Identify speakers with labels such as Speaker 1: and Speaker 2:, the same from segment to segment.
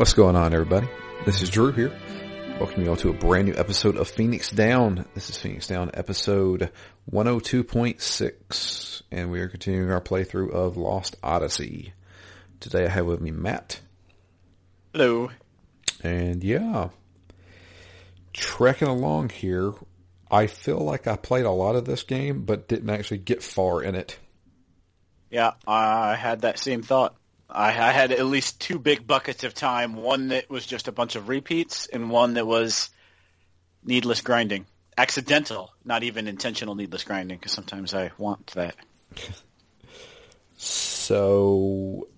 Speaker 1: What's going on, everybody? This is Drew here. Welcome you all to a brand new episode of Phoenix Down. This is Phoenix Down episode 102.6, and we are continuing our playthrough of Lost Odyssey. Today I have with me Matt.
Speaker 2: Hello.
Speaker 1: And yeah, trekking along here. I feel like I played a lot of this game, but didn't actually get far in it.
Speaker 2: Yeah, I had that same thought. I, I had at least two big buckets of time. One that was just a bunch of repeats, and one that was needless grinding, accidental, not even intentional needless grinding. Because sometimes I want that.
Speaker 1: So,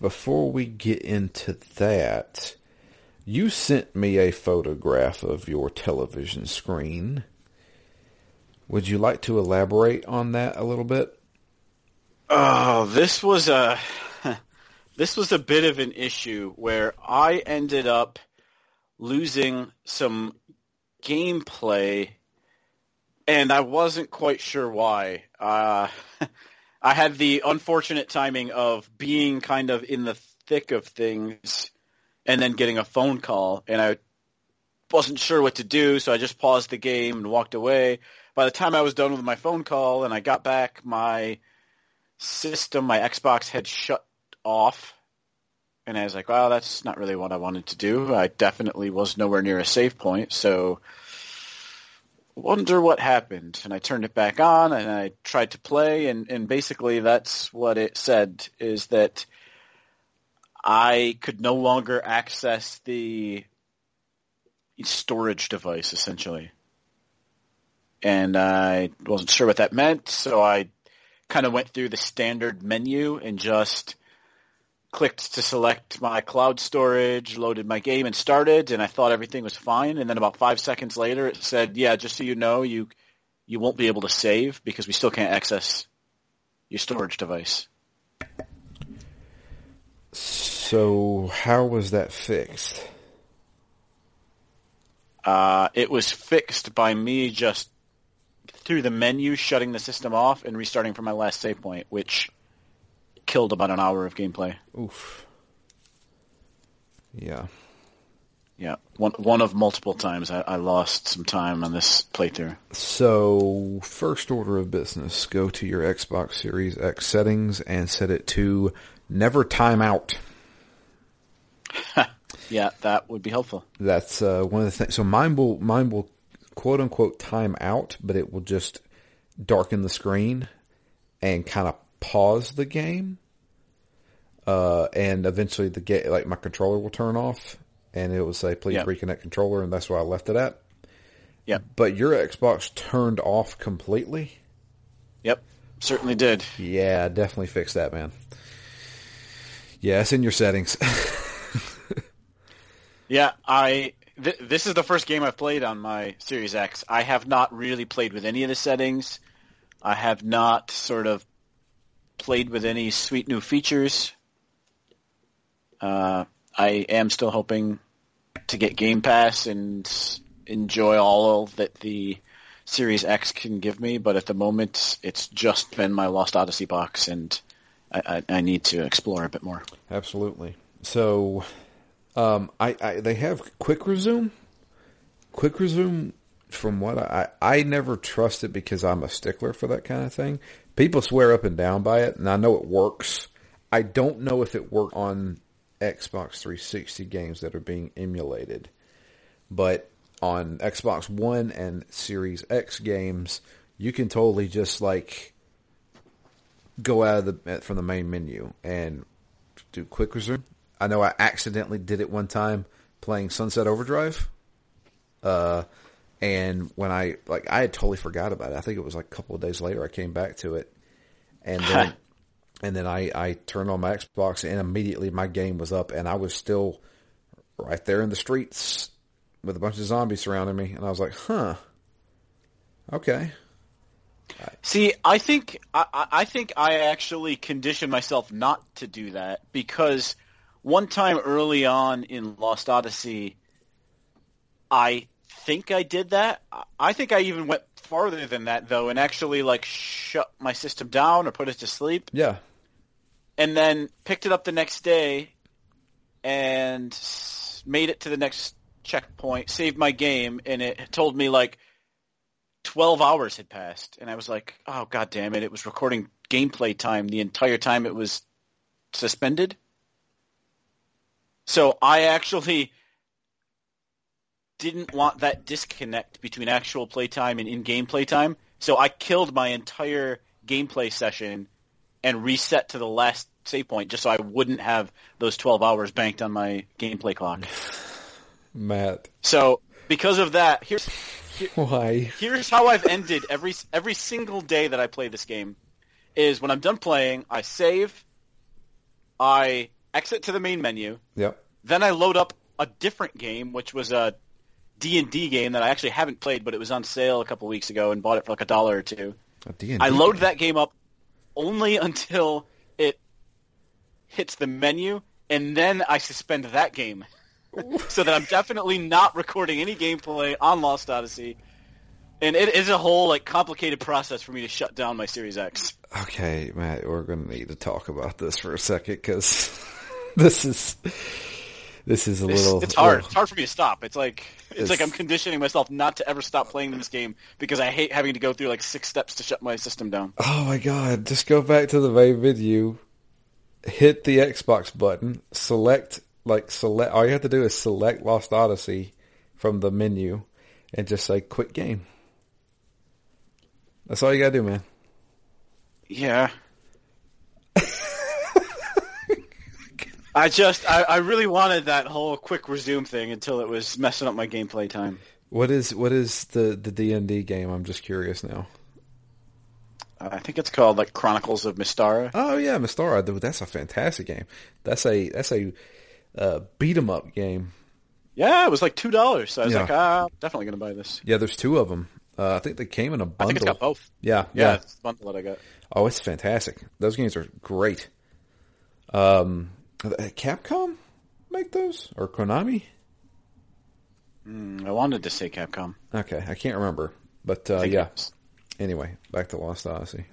Speaker 1: before we get into that, you sent me a photograph of your television screen. Would you like to elaborate on that a little bit?
Speaker 2: Oh, this was a this was a bit of an issue where I ended up losing some gameplay, and I wasn't quite sure why. Uh, I had the unfortunate timing of being kind of in the thick of things, and then getting a phone call, and I wasn't sure what to do, so I just paused the game and walked away. By the time I was done with my phone call and I got back, my system, my Xbox had shut off. And I was like, well, that's not really what I wanted to do. I definitely was nowhere near a save point, so wonder what happened. And I turned it back on and I tried to play and, and basically that's what it said is that I could no longer access the storage device essentially. And I wasn't sure what that meant, so I kind of went through the standard menu and just clicked to select my cloud storage, loaded my game and started, and I thought everything was fine. And then about five seconds later, it said, "Yeah, just so you know, you you won't be able to save because we still can't access your storage device."
Speaker 1: So, how was that fixed?
Speaker 2: Uh, it was fixed by me just through the menu, shutting the system off and restarting from my last save point, which killed about an hour of gameplay.
Speaker 1: Oof. Yeah.
Speaker 2: Yeah, one one of multiple times I, I lost some time on this playthrough.
Speaker 1: So, first order of business, go to your Xbox Series X settings and set it to never time out.
Speaker 2: Yeah, that would be helpful.
Speaker 1: That's uh, one of the things. So mine will mine will quote unquote time out, but it will just darken the screen and kind of pause the game. Uh, and eventually the get like my controller will turn off, and it will say please
Speaker 2: Yeah.
Speaker 1: reconnect controller, and that's where I left it at.
Speaker 2: Yep,
Speaker 1: But your Xbox turned off completely.
Speaker 2: yep, certainly did.
Speaker 1: Yeah, definitely fix that, man. Yeah, it's in your settings.
Speaker 2: Yeah, I th- this is the first game I've played on my Series X. I have not really played with any of the settings. I have not sort of played with any sweet new features. Uh, I am still hoping to get Game Pass and enjoy all that the Series X can give me, but at the moment it's just been my Lost Odyssey box, and I, I, I need to explore a bit more.
Speaker 1: Absolutely. So, um, I, I they have quick resume. Quick resume, from what I I never trust it because I'm a stickler for that kind of thing. People swear up and down by it, and I know it works. I don't know if it worked on Xbox 360 games that are being emulated, but on Xbox One and Series X games, you can totally just like go out of the from the main menu and do quick resume. I know I accidentally did it one time playing Sunset Overdrive. Uh, and when I like, I had totally forgot about it. I think it was like a couple of days later I came back to it, and then and then I I turned on my Xbox and immediately my game was up and I was still right there in the streets with a bunch of zombies surrounding me, and I was like, huh, okay.
Speaker 2: See, I think I, I I think I actually conditioned myself not to do that because one time early on in Lost Odyssey, I think I did that. I think I even went farther than that though, and actually like shut my system down or put it to sleep,
Speaker 1: Yeah.
Speaker 2: and then picked it up the next day, and made it to the next checkpoint, saved my game, and it told me like twelve hours had passed, and I was like, oh god damn it! It was recording gameplay time the entire time it was suspended. So I actually didn't want that disconnect between actual playtime and in-game playtime. So I killed my entire gameplay session and reset to the last save point just so I wouldn't have those 12 hours banked on my gameplay clock.
Speaker 1: Matt.
Speaker 2: So because of that, here's
Speaker 1: Why?
Speaker 2: here's how I've ended every every single day that I play this game is when I'm done playing, I save, I exit to the main menu,
Speaker 1: Yep.
Speaker 2: then I load up a different game, which was a D&D game that I actually haven't played, but it was on sale a couple weeks ago and bought it for like a dollar or two.
Speaker 1: A D&D
Speaker 2: I load that game up only until it hits the menu, and then I suspend that game. so that I'm definitely not recording any gameplay on Lost Odyssey. And it is a whole like complicated process for me to shut down my Series X.
Speaker 1: Okay, Matt, we're going to need to talk about this for a second because this is this is a
Speaker 2: It's,
Speaker 1: little.
Speaker 2: it's hard.
Speaker 1: little-
Speaker 2: It's hard for me to stop. It's like it's,
Speaker 1: It's-
Speaker 2: like I'm conditioning myself not to ever stop playing this game because I hate having to go through like six steps to shut my system down.
Speaker 1: Oh my god! Just go back to the main menu, hit the Xbox button, select like select. All you have to do is select Lost Odyssey from the menu, and just say "Quit game." That's all you gotta do, man.
Speaker 2: Yeah. I just, I, I really wanted that whole quick resume thing until it was messing up my gameplay time.
Speaker 1: What is what is the the D and D game? I'm just curious now.
Speaker 2: I think it's called like Chronicles of Mystara.
Speaker 1: Oh yeah, Mystara. dude, That's a fantastic game. That's a that's a uh, beat 'em up game.
Speaker 2: Yeah, it was like two dollars. So I was
Speaker 1: Yeah.
Speaker 2: like, ah, definitely gonna buy this.
Speaker 1: Yeah, there's two of them. Uh, I think they came in a bundle.
Speaker 2: I think it's got both.
Speaker 1: Yeah,
Speaker 2: Yeah,
Speaker 1: yeah.
Speaker 2: bundle that I got.
Speaker 1: Oh, it's fantastic. Those games are great. Um, Capcom make those or Konami?
Speaker 2: Mm, I wanted to say Capcom.
Speaker 1: Okay, I can't remember, but uh, yeah. Anyway, back to Lost Odyssey.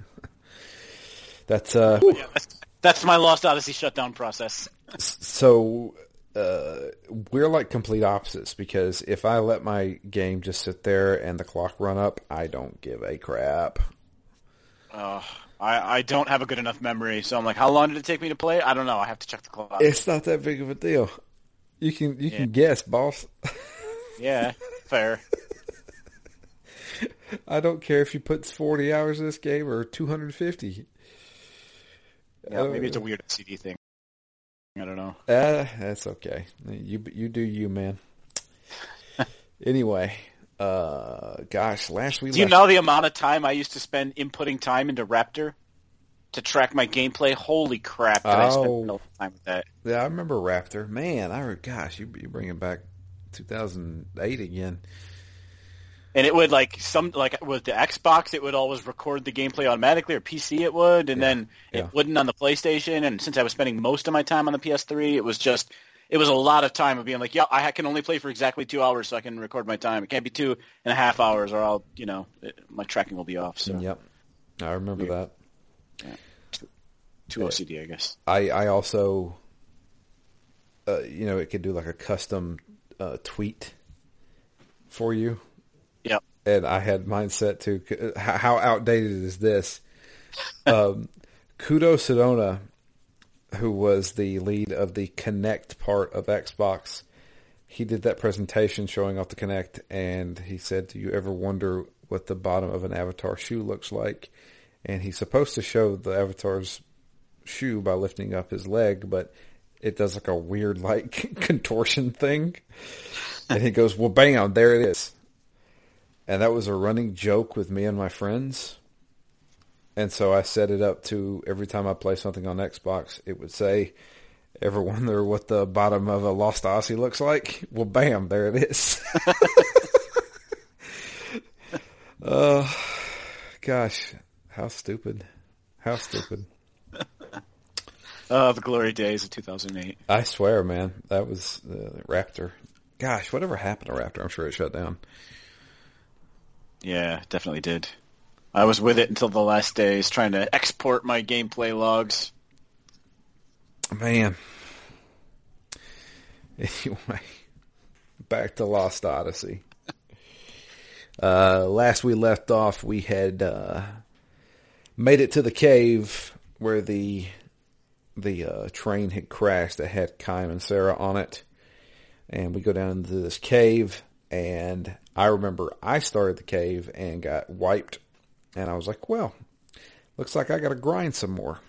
Speaker 1: That's uh,
Speaker 2: Yeah, that's, that's my Lost Odyssey shutdown process.
Speaker 1: so uh, we're like complete opposites because if I let my game just sit there and the clock run up, I don't give a crap.
Speaker 2: Uh, I, I don't have a good enough memory, so I'm like, how long did it take me to play? I don't know. I have to check the clock.
Speaker 1: It's not that big of a deal. You can you can guess, boss.
Speaker 2: yeah, fair.
Speaker 1: I don't care if you put 40 hours in this game or 250.
Speaker 2: Yeah, maybe it's a weird CD thing. I don't know.
Speaker 1: Uh, that's okay. You you do you, man. anyway, uh, gosh, last week.
Speaker 2: Do you know the amount of time I used to spend inputting time into Raptr to track my gameplay? Holy crap! Did I spend
Speaker 1: Oh.
Speaker 2: a time with that?
Speaker 1: Yeah, I remember Raptr. Man, I gosh, you you bringing back 2008 again.
Speaker 2: And it would like some like with the Xbox, it would always record the gameplay automatically, or PC it would, and then it
Speaker 1: yeah.
Speaker 2: wouldn't on the PlayStation. And since I was spending most of my time on the PS3, it was just it was a lot of time of being like, yeah, I can only play for exactly two hours, so I can record my time. It can't be two and a half hours, or I'll you know it, my tracking will be off. So
Speaker 1: Yep, I remember
Speaker 2: Weird.
Speaker 1: that.
Speaker 2: two OCD, I guess.
Speaker 1: I I also, uh, you know, it could do like a custom uh, tweet for you.
Speaker 2: Yep.
Speaker 1: and I had mine set to how outdated is this? Um, Kudo Tsunoda, who was the lead of the Kinect part of Xbox, he did that presentation showing off the Kinect, and he said, "Do you ever wonder what the bottom of an Avatar shoe looks like?" And he's supposed to show the Avatar's shoe by lifting up his leg, but it does like a weird like contortion thing. And he goes, "Well, bam, there it is." And that was a running joke with me and my friends. And so I set it up to every time I play something on Xbox, it would say, "Ever wonder what the bottom of a Lost Odyssey looks like?" Well, bam, there it is. uh, gosh, how stupid! How stupid!
Speaker 2: Uh, the glory days of 2008.
Speaker 1: I swear, man, that was uh, Raptr. gosh, whatever happened to Raptr? I'm sure it shut down.
Speaker 2: Yeah, definitely did. I was with it until the last days, trying to export my gameplay logs.
Speaker 1: Man. Anyway, back to Lost Odyssey. Uh, last we left off, we had uh, made it to the cave where the the uh, train had crashed that had Kaim and Sarah on it, and we go down into this cave. And I remember I started the cave and got wiped, and I was like, "Well, looks like I got to grind some more."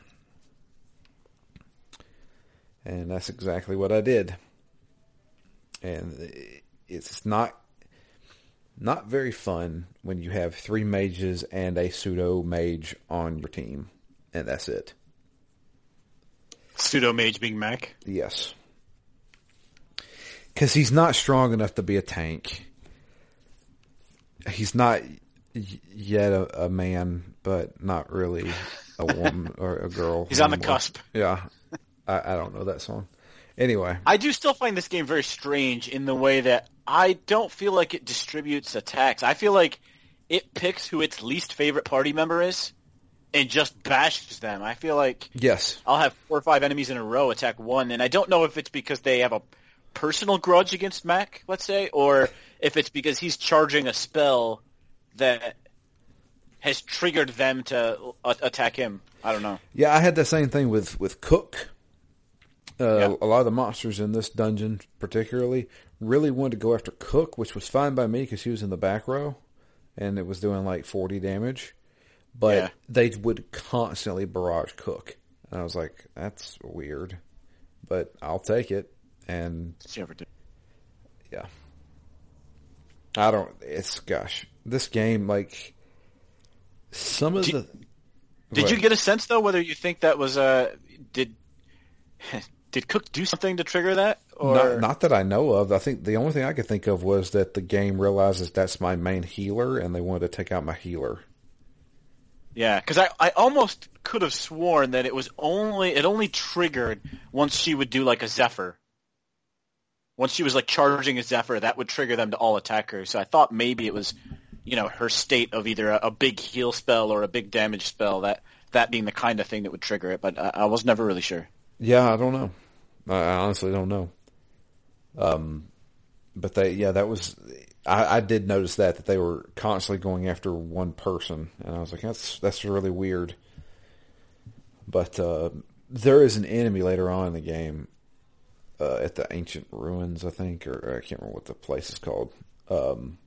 Speaker 1: And that's exactly what I did. And it's not not very fun when you have three mages and a pseudo mage on your team, and that's it.
Speaker 2: Pseudo mage being Mack.
Speaker 1: Yes, because he's not strong enough to be a tank. He's not yet a, a man, but not really a woman or a girl.
Speaker 2: He's on the cusp.
Speaker 1: Yeah, I, I don't know that song. Anyway,
Speaker 2: I do still find this game very strange in the way that I don't feel like it distributes attacks. I feel like it picks who its least favorite party member is and just bashes them. I feel like
Speaker 1: yes,
Speaker 2: I'll have four or five enemies in a row attack one, and I don't know if it's because they have a personal grudge against Mack, let's say, or if it's because he's charging a spell that has triggered them to uh, attack him. I don't know.
Speaker 1: Yeah, I had the same thing with with Cooke. Uh,
Speaker 2: Yeah.
Speaker 1: A lot of the monsters in this dungeon, particularly, really wanted to go after Cooke, which was fine by me because he was in the back row, and it was doing like forty damage. But
Speaker 2: Yeah.
Speaker 1: they would constantly barrage Cooke, and I was like, "That's weird," but I'll take it. And yeah, I don't. It's gosh, this game like some of
Speaker 2: Did-
Speaker 1: the.
Speaker 2: Did
Speaker 1: What?
Speaker 2: you get a sense though whether you think that was uh did did Cooke do something to trigger that or
Speaker 1: Not, not that I know of. I think the only thing I could think of was that the game realizes that's my main healer, and they wanted to take out my healer.
Speaker 2: yeah because I I almost could have sworn that it was only it only triggered once she would do like a Zephyr. Once she was like charging a Zephyr, that would trigger them to all attack her. So I thought maybe it was, you know, her state of either a, a big heal spell or a big damage spell. That that being the kind of thing that would trigger it. But I, I was never really sure.
Speaker 1: Yeah, I don't know. I I honestly don't know. Um, but they, yeah, that was. I, I did notice that that they were constantly going after one person, and I was like, that's that's really weird. But uh, there is an enemy later on in the game uh, at the ancient ruins, I think, or, or I can't remember what the place is called. Um,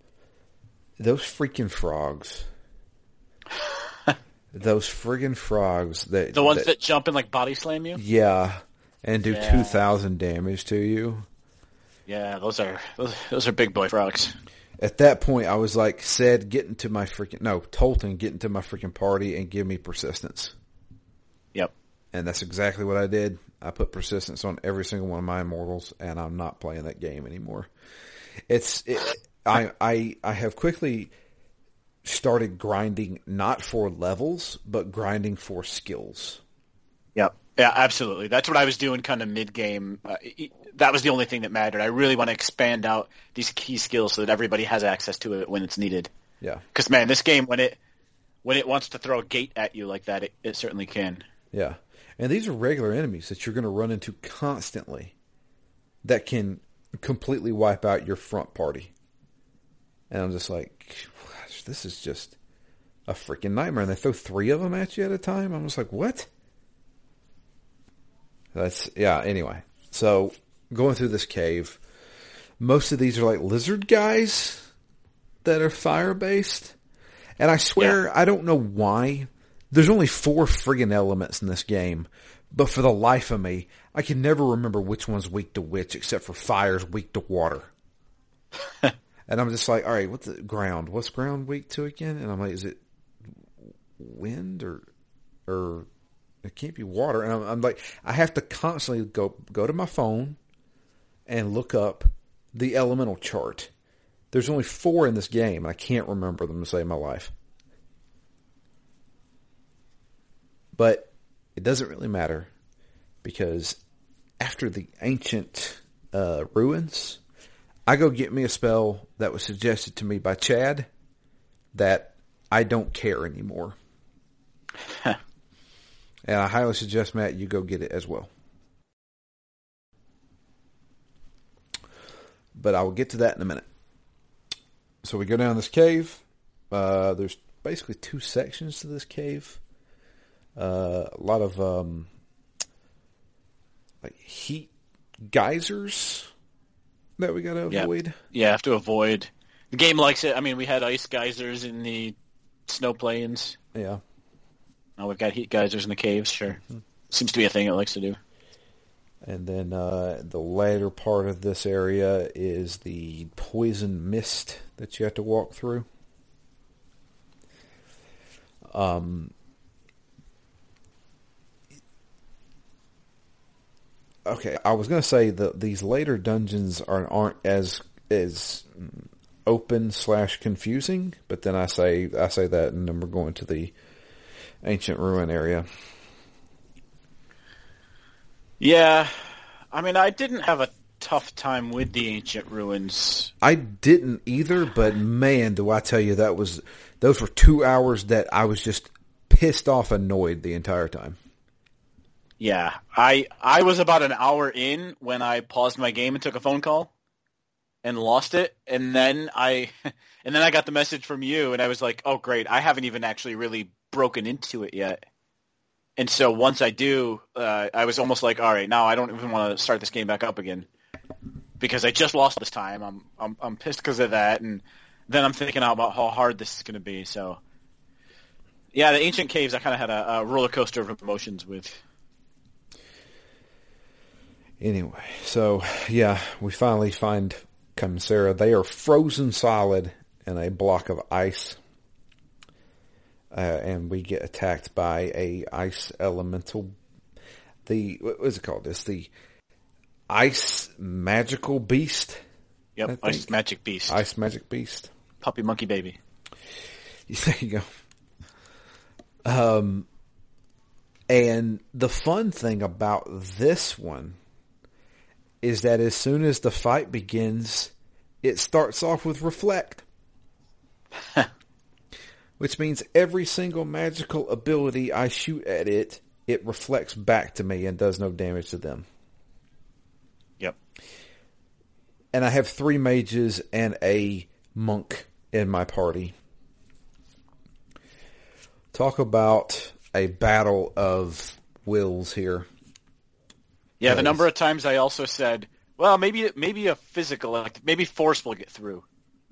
Speaker 1: those freaking frogs. those friggin' frogs that
Speaker 2: The ones that, jump and like body slam you.
Speaker 1: yeah, and do
Speaker 2: Yeah.
Speaker 1: two thousand damage to you.
Speaker 2: Yeah, those are those, those are big boy frogs.
Speaker 1: At that point, I was like, "Sed, get into my freaking no, Tolten, get into my freaking party and give me persistence."
Speaker 2: Yep.
Speaker 1: And that's exactly what I did. I put persistence on every single one of my immortals, and I'm not playing that game anymore. It's it, I I I have quickly started grinding not for levels, but grinding for skills.
Speaker 2: Yep. Yeah, absolutely. That's what I was doing kind of mid game. Uh, that was the only thing that mattered. I really want to expand out these key skills so that everybody has access to it when it's needed.
Speaker 1: Yeah,
Speaker 2: Because man, this game when it when it wants to throw a gate at you like that, it, it certainly can.
Speaker 1: yeah. And these are regular enemies that you're going to run into constantly that can completely wipe out your front party. And I'm just like, gosh, this is just a freaking nightmare. And they throw three of them at you at a time. I'm just like, what? That's, yeah, anyway. So going through this cave, most of these are like lizard guys that are fire based. And I swear, I don't know why. There's only four friggin' elements in this game, but for the life of me, I can never remember which one's weak to which, except for fire's weak to water. and I'm just like, all right, what's the ground? What's ground weak to again? And I'm like, is it wind or or it can't be water? And I'm, I'm like, I have to constantly go go to my phone and look up the elemental chart. There's only four in this game, I can't remember them to save my life. But it doesn't really matter because after the ancient uh, ruins, I go get me a spell that was suggested to me by Chad that I don't care anymore. and I highly suggest Matt you go get it as well. But I will get to that in a minute. So we go down this cave. Uh, there's basically two sections to this cave. Uh, a lot of um, like heat geysers that we got to
Speaker 2: Yeah.
Speaker 1: avoid.
Speaker 2: Yeah, have to avoid. The game likes it. I mean, we had ice geysers in the snow plains.
Speaker 1: Yeah.
Speaker 2: Now we've got heat geysers in the caves. Sure, seems to be a thing it likes to do.
Speaker 1: And then uh, the later part of this area is the poison mist that you have to walk through. Um, okay, I was going to say that these later dungeons are, aren't as as open slash confusing, but then I say I say that, and then we're going to the ancient ruin area.
Speaker 2: Yeah, I mean, I didn't have a tough time with the ancient ruins.
Speaker 1: I didn't either, but man, do I tell you that was those were two hours that I was just pissed off, annoyed the entire time.
Speaker 2: Yeah, I I was about an hour in when I paused my game and took a phone call and lost it, and then I and then I got the message from you, and I was like, oh great, I haven't even actually really broken into it yet. And so once I do, uh, I was almost like, all right, now I don't even want to start this game back up again because I just lost this time. I'm I'm I'm pissed because of that, and then I'm thinking about how hard this is going to be. So, yeah, the ancient caves, I kind of had a, a roller coaster of emotions with.
Speaker 1: Anyway, so yeah, we finally find Kamsara. They are frozen solid in a block of ice. Uh, and we get attacked by a ice elemental. The what was it called? This the ice magical beast.
Speaker 2: Yep, Ice Magic Beast,
Speaker 1: Ice magic beast.
Speaker 2: Puppy Monkey Baby.
Speaker 1: There you go. Um, and the fun thing about this one is that as soon as the fight begins, it starts off with reflect. Which means every single magical ability I shoot at it, it reflects back to me and does no damage to them.
Speaker 2: Yep.
Speaker 1: And I have three mages and a monk in my party. Talk about a battle of wills here.
Speaker 2: Yeah, the number of times I also said, well, maybe maybe a physical, like maybe force will get through.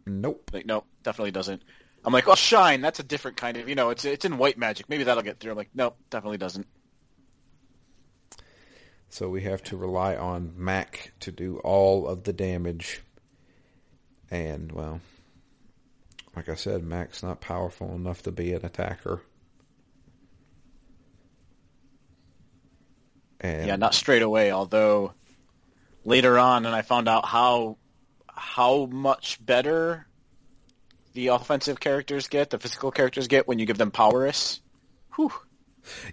Speaker 1: Nope.
Speaker 2: Like, no, definitely doesn't. I'm like, oh, shine, that's a different kind of, you know, it's it's in white magic. Maybe that'll get through. I'm like, nope, definitely doesn't.
Speaker 1: So we have to rely on Mack to do all of the damage. And, well, like I said, Mack's not powerful enough to be an attacker. And
Speaker 2: Yeah, not straight away. Although later on, and I found out how how much better the offensive characters get, the physical characters get when you give them powerous. Whew.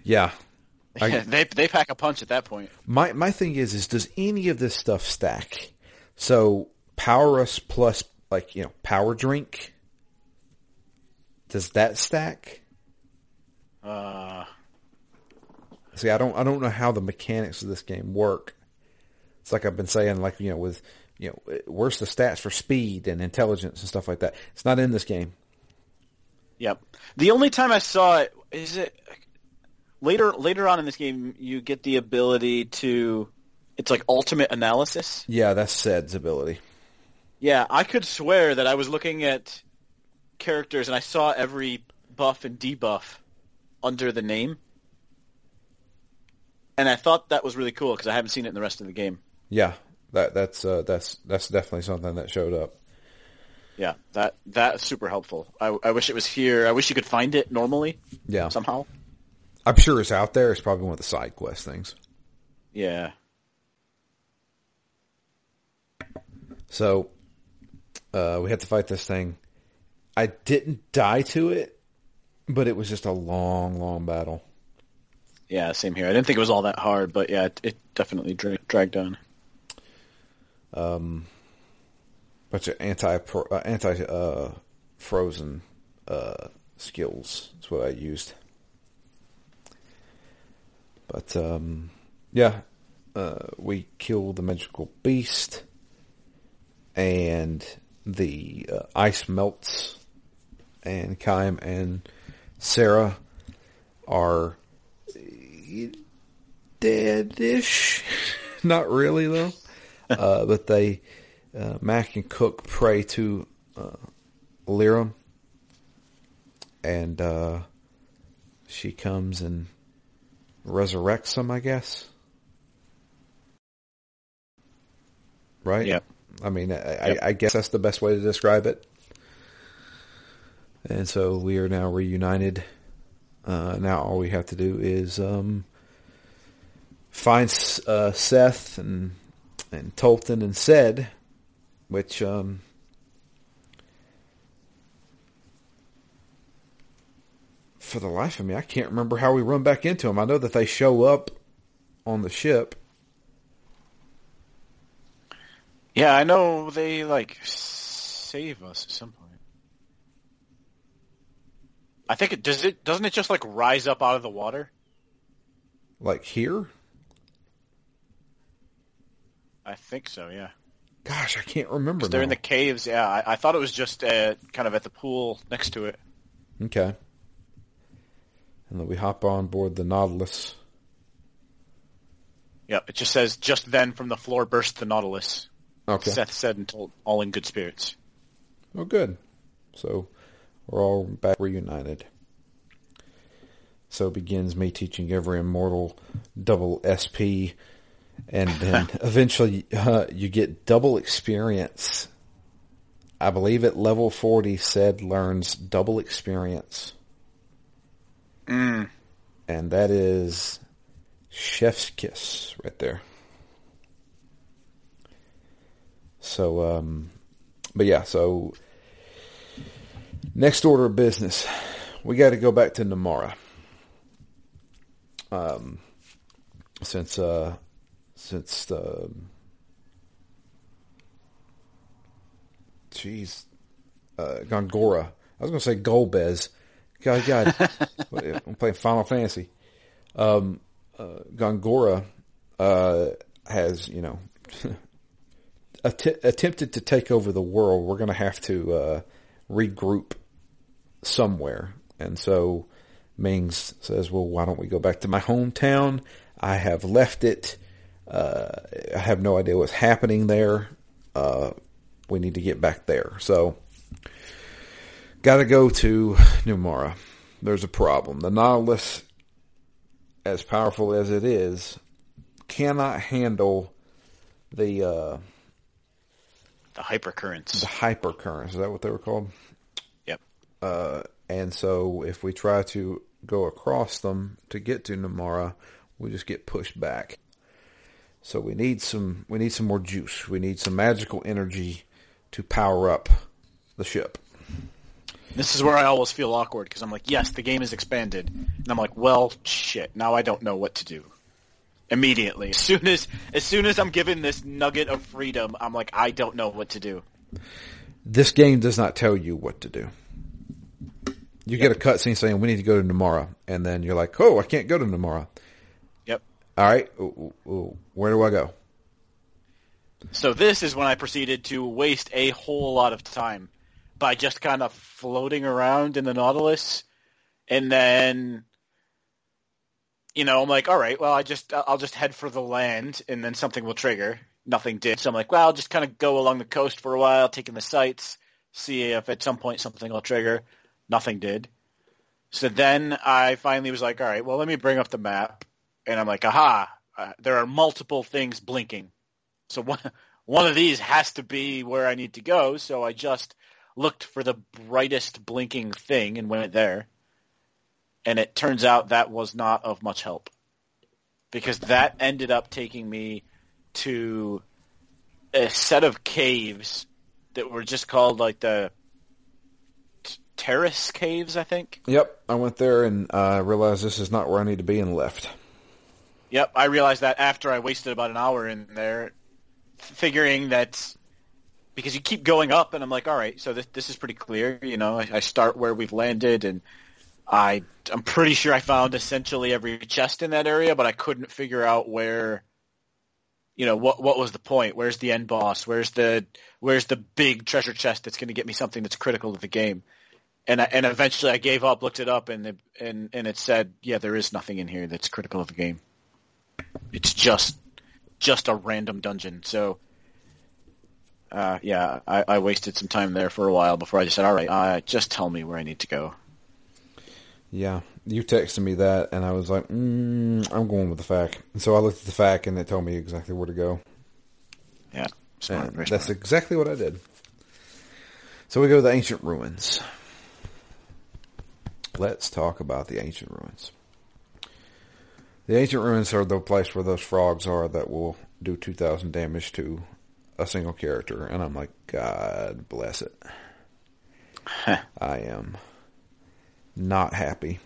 Speaker 1: yeah. I-
Speaker 2: they they pack a punch at that point.
Speaker 1: My my thing is is does any of this stuff stack? So power us plus like, you know, power drink. Does that stack?
Speaker 2: Uh,
Speaker 1: See, I don't I don't know how the mechanics of this game work. It's like I've been saying like, you know, with you know, where's the stats for speed and intelligence and stuff like that? It's not in this game.
Speaker 2: Yep. The only time I saw it is it later later on in this game you get the ability to it's like ultimate analysis.
Speaker 1: Yeah, that's Sed's ability.
Speaker 2: Yeah, I could swear that I was looking at characters and I saw every buff and debuff under the name. And I thought that was really cool because I haven't seen it in the rest of the game.
Speaker 1: Yeah, that that's uh, that's that's definitely something that showed up.
Speaker 2: Yeah, that that's super helpful. I, I wish it was here. I wish you could find it normally
Speaker 1: Yeah,
Speaker 2: somehow.
Speaker 1: I'm sure it's out there. It's probably one of the side quest things.
Speaker 2: Yeah.
Speaker 1: So uh, we had to fight this thing. I didn't die to it, but it was just a long, long battle.
Speaker 2: Yeah, same here. I didn't think it was all that hard, but yeah, it, it definitely dra- dragged on.
Speaker 1: bunch of anti uh, anti uh, frozen uh, skills. That's what I used. But um, yeah, uh, we kill the magical beast, and the uh, ice melts, and Kaim and Sarah are deadish. Not really though, uh, but they uh, Mack and Cooke pray to uh, and uh, she comes and resurrects them. I guess. Right.
Speaker 2: Yeah.
Speaker 1: I mean, I,
Speaker 2: Yep.
Speaker 1: I, I guess that's the best way to describe it. And so we are now reunited. Uh, now all we have to do is um, find uh, Seth and and Tolten and Sed, which um, for the life of me, I can't remember how we run back into them. I know that they show up on the ship.
Speaker 2: Yeah, I know they like save us at some. I think it does. It doesn't it just like rise up out of the water?
Speaker 1: Like here?
Speaker 2: I think so. Yeah,
Speaker 1: Gosh, I can't remember.
Speaker 2: they're in the caves. Yeah, I, I thought it was just uh, kind of at the pool next to it.
Speaker 1: Okay. And then we hop on board the Nautilus.
Speaker 2: Yep, it just says just then from the floor burst the Nautilus.
Speaker 1: Okay.
Speaker 2: Seth Sed and told all in good spirits.
Speaker 1: Oh, good. So we're all back reunited. So begins me teaching every immortal double SP, and then eventually uh, you get double experience. I believe at level 40 Sed learns double experience.
Speaker 2: Mm.
Speaker 1: And that is chef's kiss right there. So, um, but yeah, so next order of business, we got to go back to Numara. Um, since, uh, since, the jeez, uh, Gongora. I was going to say Golbez. God, God, I'm playing Final Fantasy. Um, uh, Gongora, uh, has, you know, att- attempted to take over the world, we're going to have to uh, regroup somewhere. And so Mings says, "Well, why don't we go back to my hometown? I have left it. Uh, I have no idea what's happening there. Uh, we need to get back there." So, got to go to Numara. There's a problem. The Nautilus, as powerful as it is, cannot handle the uh,
Speaker 2: The hypercurrents.
Speaker 1: the hypercurrents. Is that what they were called? Uh, and so if we try to go across them to get to Numara, we just get pushed back. So we need some we need some more juice. We need some magical energy to power up the ship.
Speaker 2: This is where I always feel awkward because I'm like, yes, the game is expanded, and I'm like, well, shit. Now I don't know what to do. Immediately, as soon as as soon as I'm given this nugget of freedom, I'm like, I don't know what to do.
Speaker 1: This game does not tell you what to do. You get a cutscene saying we need to go to Numara, and then you're like, "Oh, I can't go to Numara."
Speaker 2: Yep.
Speaker 1: All right, where do I go?
Speaker 2: So this is when I proceeded to waste a whole lot of time by just kind of floating around in the Nautilus, and then, you know, I'm like, all right, well, I just I'll just head for the land, and then something will trigger. Nothing did, so I'm like, well, I'll just kind of go along the coast for a while, taking the sights, see if at some point something will trigger. Nothing did. So then I finally was like, all right, well, let me bring up the map, and I'm like, aha, uh, there are multiple things blinking. So one one of these has to be where I need to go. So I just looked for the brightest blinking thing and went there. And it turns out that was not of much help because that ended up taking me to a set of caves that were just called like the terrace caves, I think.
Speaker 1: Yep, I went there and uh, realized this is not where I need to be and left.
Speaker 2: Yep, I realized that after I wasted about an hour in there, figuring that because you keep going up, and I'm like, all right, so this this is pretty clear. You know, I, I start where we've landed, and I I'm pretty sure I found essentially every chest in that area, but I couldn't figure out where. You know what? What was the point? Where's the end boss? Where's the Where's the big treasure chest that's going to get me something that's critical to the game? And I, and eventually I gave up, looked it up, and it, and and it said, yeah, there is nothing in here that's critical of the game. It's just just a random dungeon. So uh, yeah, I, I wasted some time there for a while before I just said, all right, uh, just tell me where I need to go.
Speaker 1: Yeah, you texted me that, and I was like, mm, I'm going with the fact. And so I looked at the fact, and it told me exactly where to go.
Speaker 2: Yeah, smart,
Speaker 1: that's exactly what I did. So we go to the ancient ruins. Let's talk about the ancient ruins. The ancient ruins are the place where those frogs are that will do 2,000 damage to a single character. And I'm like, God bless it. I am not happy.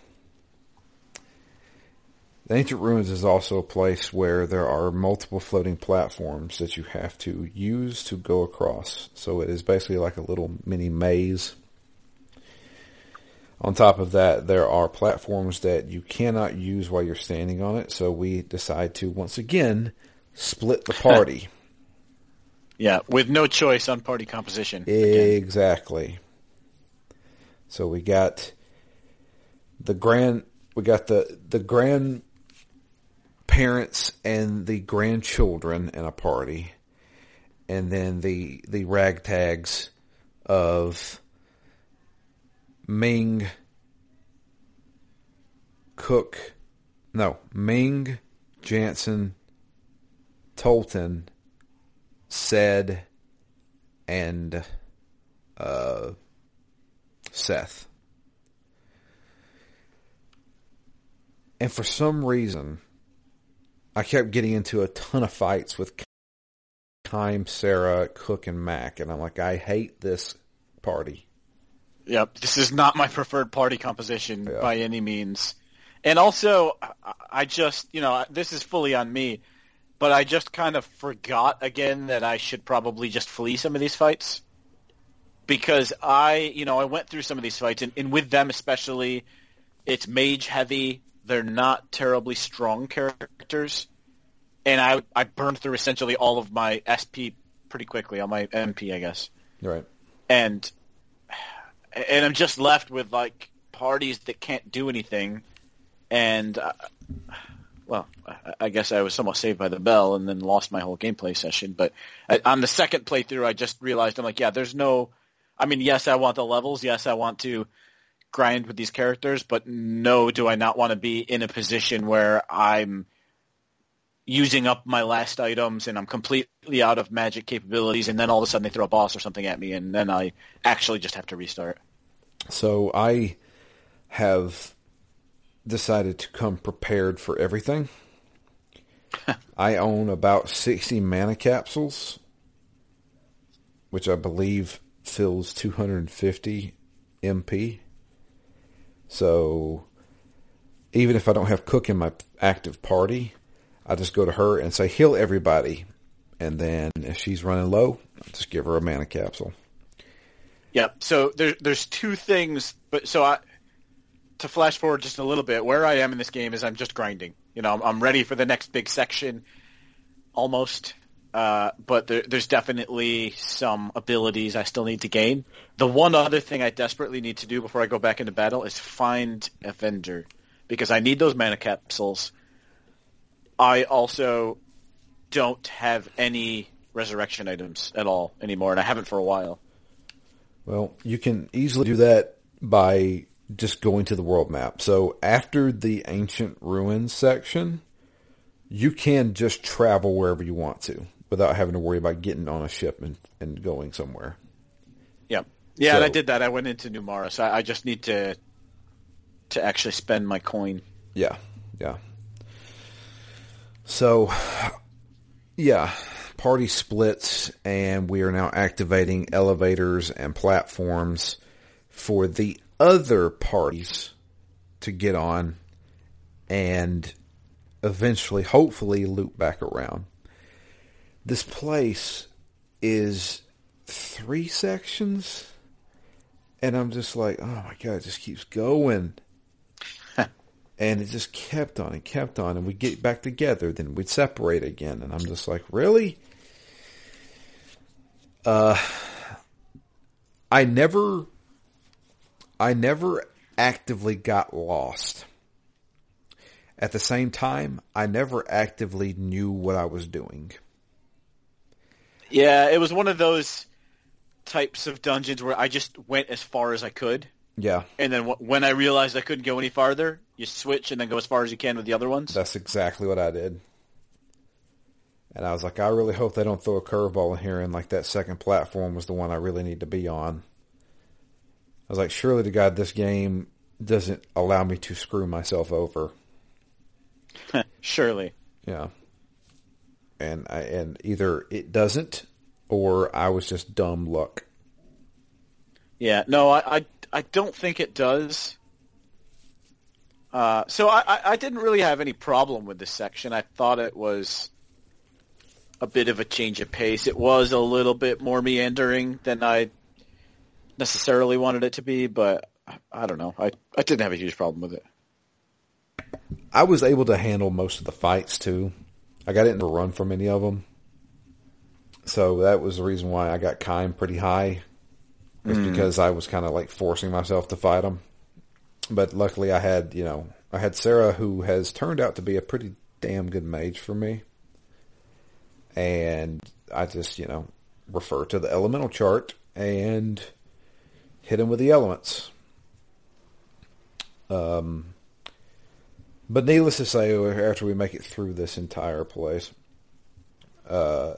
Speaker 1: The Ancient Ruins is also a place where there are multiple floating platforms that you have to use to go across. So it is basically like a little mini maze. On top of that, there are platforms that you cannot use while you're standing on it. So we decide to once again split the party.
Speaker 2: yeah, with no choice on party composition. again.
Speaker 1: Exactly. So we got the grand we got the the grandparents and the grandchildren in a party and then the the ragtags of Ming Cooke no Ming Jansen Tolten Sed and uh, Seth. And for some reason, I kept getting into a ton of fights with Kaim, Sarah, Cooke, and Mack. And I'm like, I hate this party.
Speaker 2: Yep, this is not my preferred party composition
Speaker 1: Yeah.
Speaker 2: by any means. And also, I- just, you know, this is fully on me, but I just kind of forgot again that I should probably just flee some of these fights. Because I, you know, I went through some of these fights, and, and with them especially, it's mage heavy. They're not terribly strong characters. And I, I burned through essentially all of my SP pretty quickly, on my MP, I guess
Speaker 1: Right.
Speaker 2: and and I'm just left with like parties that can't do anything, and uh, well, I, I guess I was somewhat saved by the bell, and then lost my whole gameplay session. But I, on the second playthrough, I just realized I'm like, yeah, there's no. I mean, yes, I want the levels. Yes, I want to grind with these characters, but no, do I not want to be in a position where I'm using up my last items and I'm completely out of magic capabilities and then all of a sudden they throw a boss or something at me and then I actually just have to restart.
Speaker 1: So I have decided to come prepared for everything. I own about 60 mana capsules, which I believe fills 250 MP. So even if I don't have Cooke in my active party, I just go to her and say heal everybody. And then if she's running low, I just give her a mana capsule.
Speaker 2: Yep. So there, there's two things, but so I, to flash forward just a little bit, where I am in this game is I'm just grinding. You know, I'm, I'm ready for the next big section, almost. Uh, but there, there's definitely some abilities I still need to gain. The one other thing I desperately need to do before I go back into battle is find a vendor, because I need those mana capsules. I also don't have any resurrection items at all anymore, and I haven't for a while.
Speaker 1: Well, you can easily do that by just going to the world map. So after the ancient ruins section, you can just travel wherever you want to without having to worry about getting on a ship and, and going somewhere.
Speaker 2: Yeah, yeah, and I did that. I went into Numara, so I, I just need to to actually spend my coin.
Speaker 1: Yeah, yeah. So, yeah, party splits, and we are now activating elevators and platforms for the other parties to get on and eventually, hopefully, loop back around. This place is three sections, and I'm just like, oh my god, it just keeps going. And it just kept on and kept on, and we'd get back together, then we'd separate again, and I'm just like, really? Uh, I never, I never actively got lost. At the same time, I never actively knew what I was doing.
Speaker 2: Yeah, it was one of those types of dungeons where I just went as far as I could.
Speaker 1: Yeah.
Speaker 2: And then w- when I realized I couldn't go any farther, you switch and then go as far as you can with the other ones.
Speaker 1: That's exactly what I did. And I was like, I really hope they don't throw a curveball in here and like that second platform was the one I really need to be on. I was like, surely to God, this game doesn't allow me to screw myself over.
Speaker 2: Surely.
Speaker 1: Yeah. And I, and either it doesn't or I was just dumb luck.
Speaker 2: Yeah, no, I, I, I don't think it does. Uh, so I, I, I didn't really have any problem with this section. I thought it was a bit of a change of pace. It was a little bit more meandering than I necessarily wanted it to be, but I don't know. I, I didn't have a huge problem with it.
Speaker 1: I was able to handle most of the fights too. I got into a run from any of them. So that was the reason why I got Kaim pretty high. Was because I was kind of like forcing myself to fight them. But luckily I had, you know, I had Sarah who has turned out to be a pretty damn good mage for me. And I just, you know, refer to the elemental chart and hit him with the elements. Um, but needless to say, after we make it through this entire place, uh,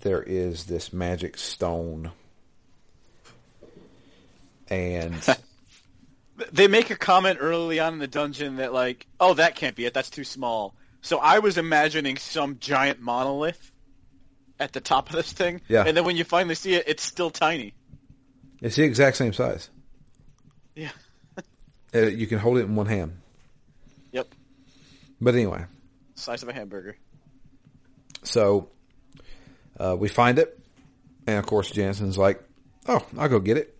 Speaker 1: there is this magic stone. And
Speaker 2: They make a comment early on in the dungeon that like, oh, that can't be it. That's too small. So I was imagining some giant monolith at the top of this thing.
Speaker 1: Yeah.
Speaker 2: And then when you finally see it, it's still tiny.
Speaker 1: it's the exact same size.
Speaker 2: Yeah.
Speaker 1: Uh, you can hold it in one hand.
Speaker 2: Yep.
Speaker 1: But anyway,
Speaker 2: Size of a hamburger.
Speaker 1: so uh, we find it. And of course, Jansen's like, oh, I'll go get it.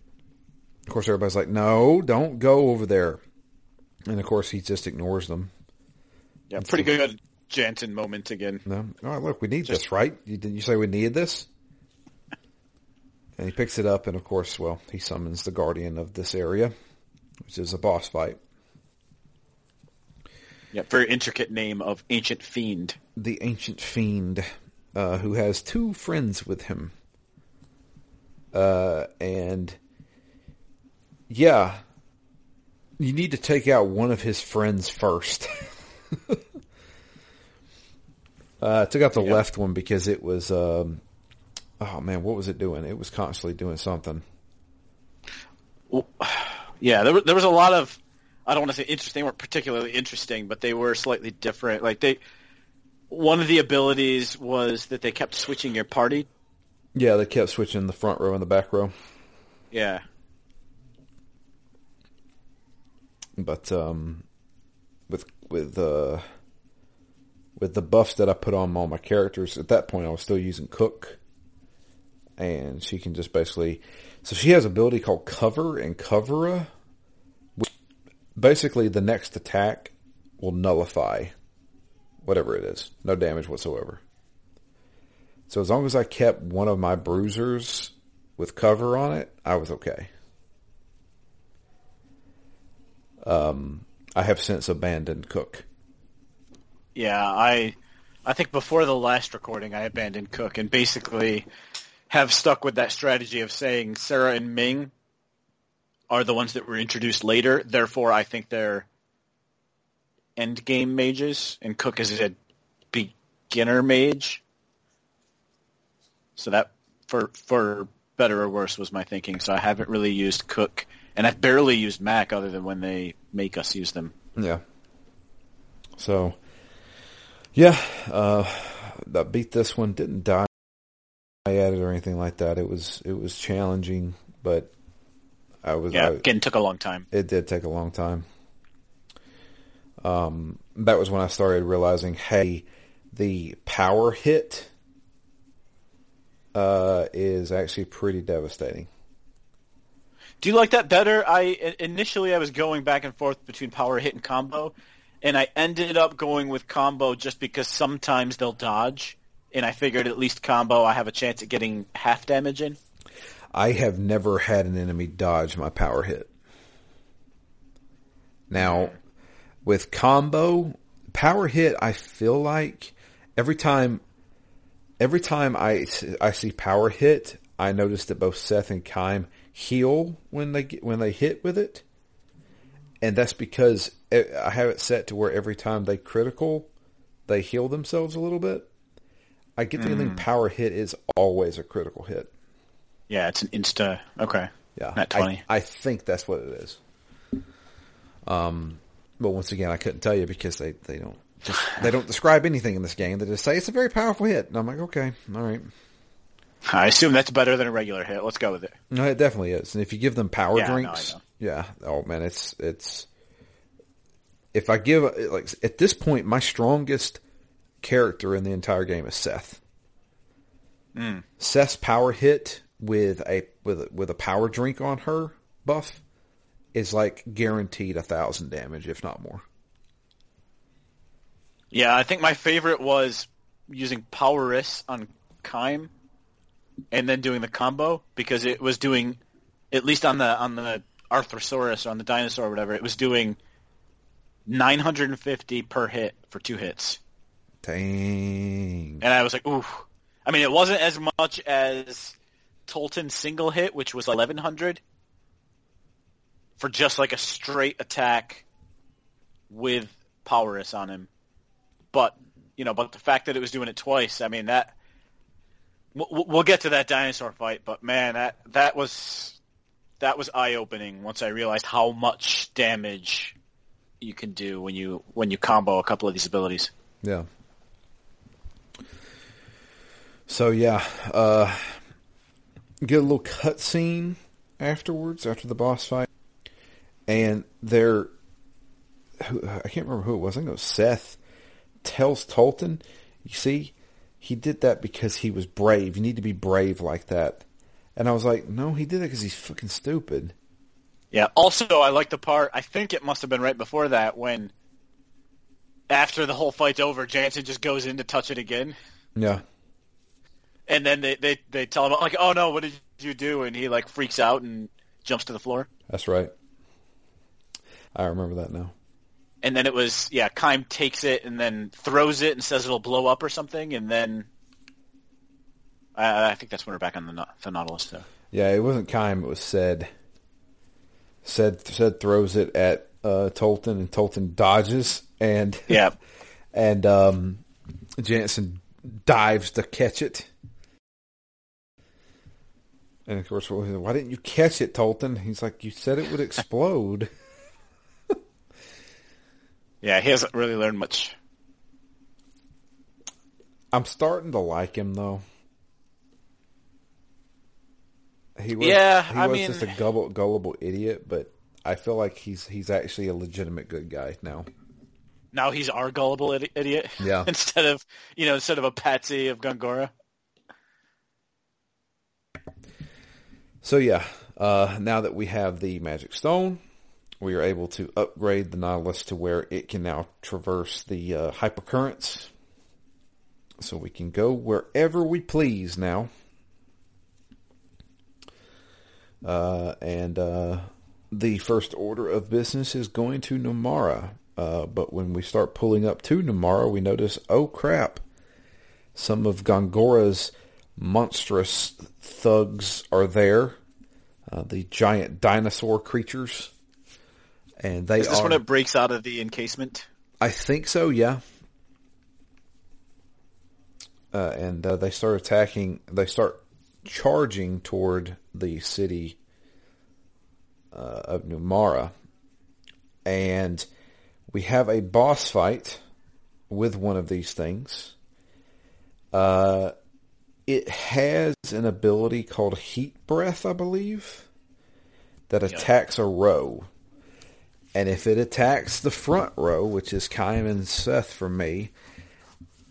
Speaker 1: Of course, everybody's like, no, don't go over there. And of course, he just ignores them.
Speaker 2: Yeah, pretty good Jansen moment again.
Speaker 1: No, all right, look, we need this, right? You, didn't you say we needed this? And he picks it up, and of course, well, he summons the guardian of this area, which is a boss fight.
Speaker 2: Yeah, very intricate name of ancient fiend.
Speaker 1: The ancient fiend, uh, who has two friends with him. Uh, and yeah, you need to take out one of his friends first. uh, I took out the
Speaker 2: Yeah.
Speaker 1: left one because it was, um, oh man, what was it doing? It was constantly doing something.
Speaker 2: Yeah, there, there was a lot of, I don't want to say interesting, they weren't particularly interesting, but they were slightly different. Like they, one of the abilities was that they kept switching your party.
Speaker 1: Yeah, they kept switching the front row and the back row.
Speaker 2: Yeah.
Speaker 1: But um, with with uh, with the buffs that I put on all my characters, at that point I was still using Cooke, and she can just basically. So she has ability called Cover and Covera. Basically, the next attack will nullify whatever it is, no damage whatsoever. So as long as I kept one of my bruisers with cover on it, I was okay. Um, I have since abandoned Cooke.
Speaker 2: Yeah, I I think before the last recording I abandoned Cooke and basically have stuck with that strategy of saying Sarah and Ming are the ones that were introduced later, therefore I think they're end game mages and Cooke is a beginner mage. So that for for better or worse was my thinking. So I haven't really used Cooke and I've barely used Mack other than when they make us use them.
Speaker 1: Yeah. So, yeah, uh, I beat this one. Didn't die at it or anything like that. It was it was challenging, but I was
Speaker 2: Yeah,
Speaker 1: I,
Speaker 2: again took a long time.
Speaker 1: it did take a long time. Um, that was when I started realizing, hey, the power hit uh, is actually pretty devastating.
Speaker 2: Do you like that better? I initially I was going back and forth between power hit and combo, and I ended up going with combo just because sometimes they'll dodge, and I figured at least combo I have a chance at getting half damage in.
Speaker 1: I have never had an enemy dodge my power hit. Now, with combo power hit, I feel like every time, every time I I see power hit, I notice that both Seth and Kaim heal when they get, when they hit with it, and that's because I have it set to where every time they critical, they heal themselves a little bit. I get the mm. feeling power hit is always a critical hit.
Speaker 2: Yeah, it's an insta. Okay.
Speaker 1: Yeah, not twenty. I, I think that's what it is. Um, but once again, I couldn't tell you because they, they don't just, they don't describe anything in this game. They just say it's a very powerful hit, and I'm like, okay, all right.
Speaker 2: I assume that's better than a regular hit. Let's go with it.
Speaker 1: No, it definitely is. And if you give them power yeah, drinks, no, yeah, oh man, it's it's. If I give like at this point, my strongest character in the entire game is Seth. Mm. Seth's power hit with a with a, with a power drink on her buff is like guaranteed a thousand damage, if not more.
Speaker 2: Yeah, I think my favorite was using Powerus on Kaim and then doing the combo because it was doing at least on the on the Arthrosaurus or on the dinosaur or whatever, it was doing 950 per hit for two hits.
Speaker 1: Dang.
Speaker 2: And I was like, ooh. I mean, it wasn't as much as Tolten single hit, which was 1100 for just like a straight attack with Powerus on him. But, you know, but the fact that it was doing it twice, I mean, that we'll get to that dinosaur fight, but man, that that was that was eye opening once I realized how much damage you can do when you when you combo a couple of these abilities.
Speaker 1: Yeah. So yeah, uh, get a little cutscene afterwards after the boss fight, and they're I can't remember who it was. I think it was Seth tells Tolten, "You see, he did that because he was brave. You need to be brave like that." And I was like, "No, he did it because he's fucking stupid."
Speaker 2: Yeah. Also, I like the part. I think it must have been right before that when, after the whole fight's over, Jansen just goes in to touch it again.
Speaker 1: Yeah
Speaker 2: and then they, they, they tell him like, "Oh no, what did you do?" And he like freaks out and jumps to the floor.
Speaker 1: That's right. I remember that now.
Speaker 2: And then it was yeah, Kaim takes it and then throws it and says it'll blow up or something, and then I, I think that's when we're back on the, the Nautilus though.
Speaker 1: Yeah, it wasn't Kaim; it was said. Said said throws it at uh, Tolten, and Tolten dodges, and
Speaker 2: yeah,
Speaker 1: and um, Jansen dives to catch it. And of course, why didn't you catch it, Tolten? He's like, you said it would explode.
Speaker 2: yeah, he hasn't really learned much.
Speaker 1: I'm starting to like him though. He was,
Speaker 2: yeah,
Speaker 1: he
Speaker 2: I
Speaker 1: was
Speaker 2: mean,
Speaker 1: just a gullible, gullible idiot, but I feel like he's he's actually a legitimate good guy now.
Speaker 2: Now he's our gullible idiot.
Speaker 1: Yeah.
Speaker 2: instead of you know instead of a patsy of Gongora.
Speaker 1: So yeah, uh, now that we have the magic stone, we are able to upgrade the Nautilus to where it can now traverse the uh, hypercurrents. So we can go wherever we please now. Uh, and uh, the first order of business is going to Numara. Uh, but when we start pulling up to Numara, we notice, oh crap, some of Gongora's monstrous thugs are there, uh, the giant dinosaur creatures, and they
Speaker 2: is this
Speaker 1: are,
Speaker 2: when it breaks out of the encasement?
Speaker 1: I think so. Yeah. Uh, and uh, they start attacking. They start charging toward the city uh, of Numara, and we have a boss fight with one of these things. Uh, it has an ability called Heat Breath, I believe, that attacks a row. And if it attacks the front row, which is Kaim and Seth for me,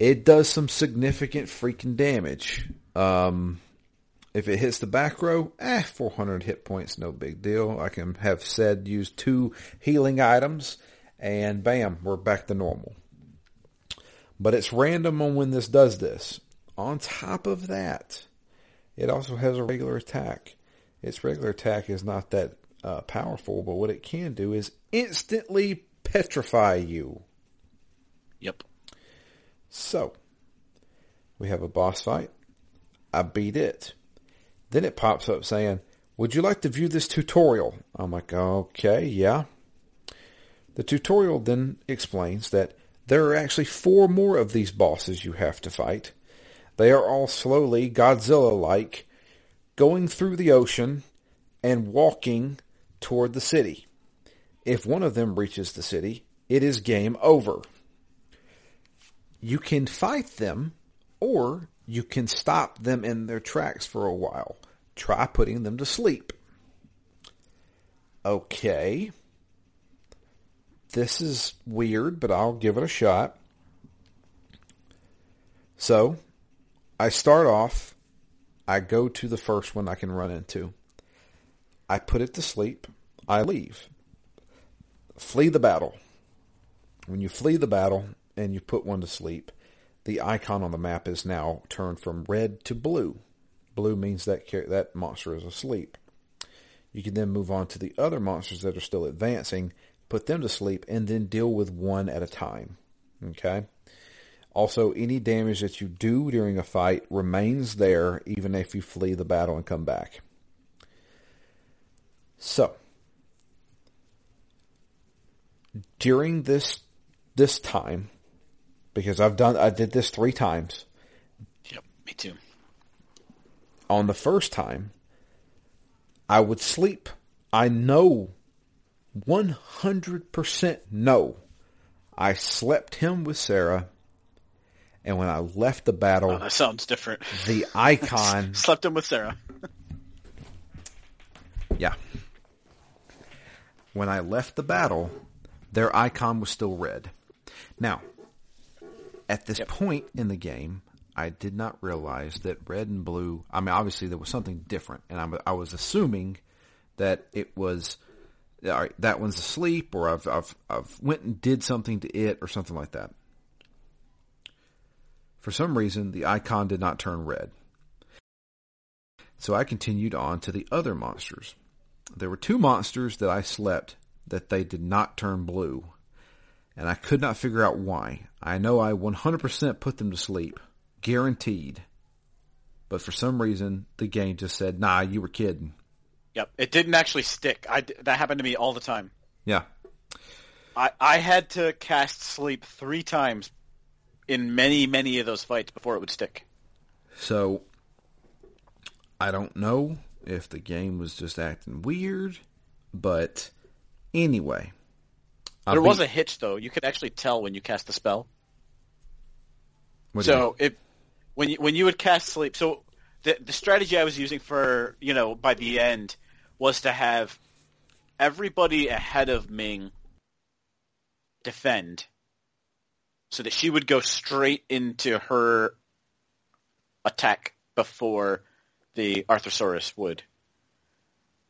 Speaker 1: it does some significant freaking damage. Um, If it hits the back row, eh, 400 hit points, no big deal. I can have said use two healing items, and bam, we're back to normal. But it's random on when this does this. On top of that, it also has a regular attack. Its regular attack is not that uh, powerful, but what it can do is instantly petrify you.
Speaker 2: Yep.
Speaker 1: So, we have a boss fight. I beat it. Then it pops up saying, Would you like to view this tutorial? I'm like, Okay, yeah. The tutorial then explains that there are actually four more of these bosses you have to fight. They are all slowly, Godzilla like, going through the ocean and walking toward the city. If one of them reaches the city, it is game over. You can fight them, or you can stop them in their tracks for a while. Try putting them to sleep. Okay. This is weird, but I'll give it a shot. So, I start off, I go to the first one I can run into. I put it to sleep, I leave. Flee the battle. When you flee the battle and you put one to sleep, the icon on the map is now turned from red to blue. Blue means that that monster is asleep. You can then move on to the other monsters that are still advancing, put them to sleep, and then deal with one at a time. Okay? Also, any damage that you do during a fight remains there even if you flee the battle and come back. So, during this this time, because I've done I did this three times.
Speaker 2: Yep, me too.
Speaker 1: On the first time, I would sleep. I know 100% know I slept him with Sarah and when I left the battle,
Speaker 2: oh, that sounds different.
Speaker 1: The icon
Speaker 2: slept him with Sarah.
Speaker 1: yeah. When I left the battle, their icon was still red. Now, at this yep. point in the game, I did not realize that red and blue. I mean, obviously there was something different, and I, I was assuming that it was all right. That one's asleep, or I've I've I've went and did something to it, or something like that. For some reason, the icon did not turn red. So I continued on to the other monsters. There were two monsters that I slept that they did not turn blue, and I could not figure out why. I know I 100% put them to sleep, guaranteed. But for some reason, the game just said, "Nah, you were kidding."
Speaker 2: Yep, it didn't actually stick. I that happened to me all the time.
Speaker 1: Yeah.
Speaker 2: I I had to cast sleep three times in many, many of those fights before it would stick.
Speaker 1: So, I don't know if the game was just acting weird, but anyway.
Speaker 2: There was a hitch though. You could actually tell when you cast the spell. so it when you when you would cast sleep. So the the strategy I was using for you know by the end was to have everybody ahead of Ming defend so that she would go straight into her attack before the Arthrosaurus would.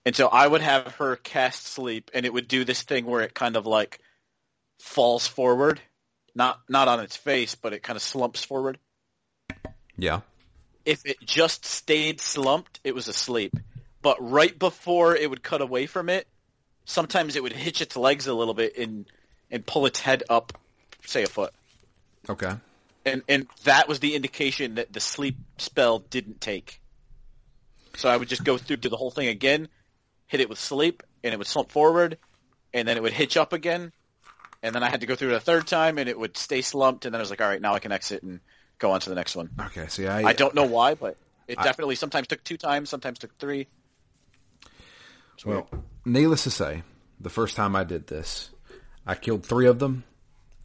Speaker 2: And so I would have her cast sleep and it would do this thing where it kind of like falls forward. Not not on its face, but it kind of slumps forward.
Speaker 1: Yeah.
Speaker 2: If it just stayed slumped, it was asleep. But right before it would cut away from it, sometimes it would hitch its legs a little bit and and pull its head up, say a foot.
Speaker 1: Okay.
Speaker 2: And and that was the indication that the sleep spell didn't take. So I would just go through to the whole thing again, hit it with sleep, and it would slump forward, and then it would hitch up again, and then I had to go through it a third time, and it would stay slumped, and then I was like, all right, now I can exit and go on to the next one.
Speaker 1: Okay, see, I
Speaker 2: I don't know why, but it I, definitely sometimes took two times, sometimes took three.
Speaker 1: Well, needless to say, the first time I did this, I killed three of them,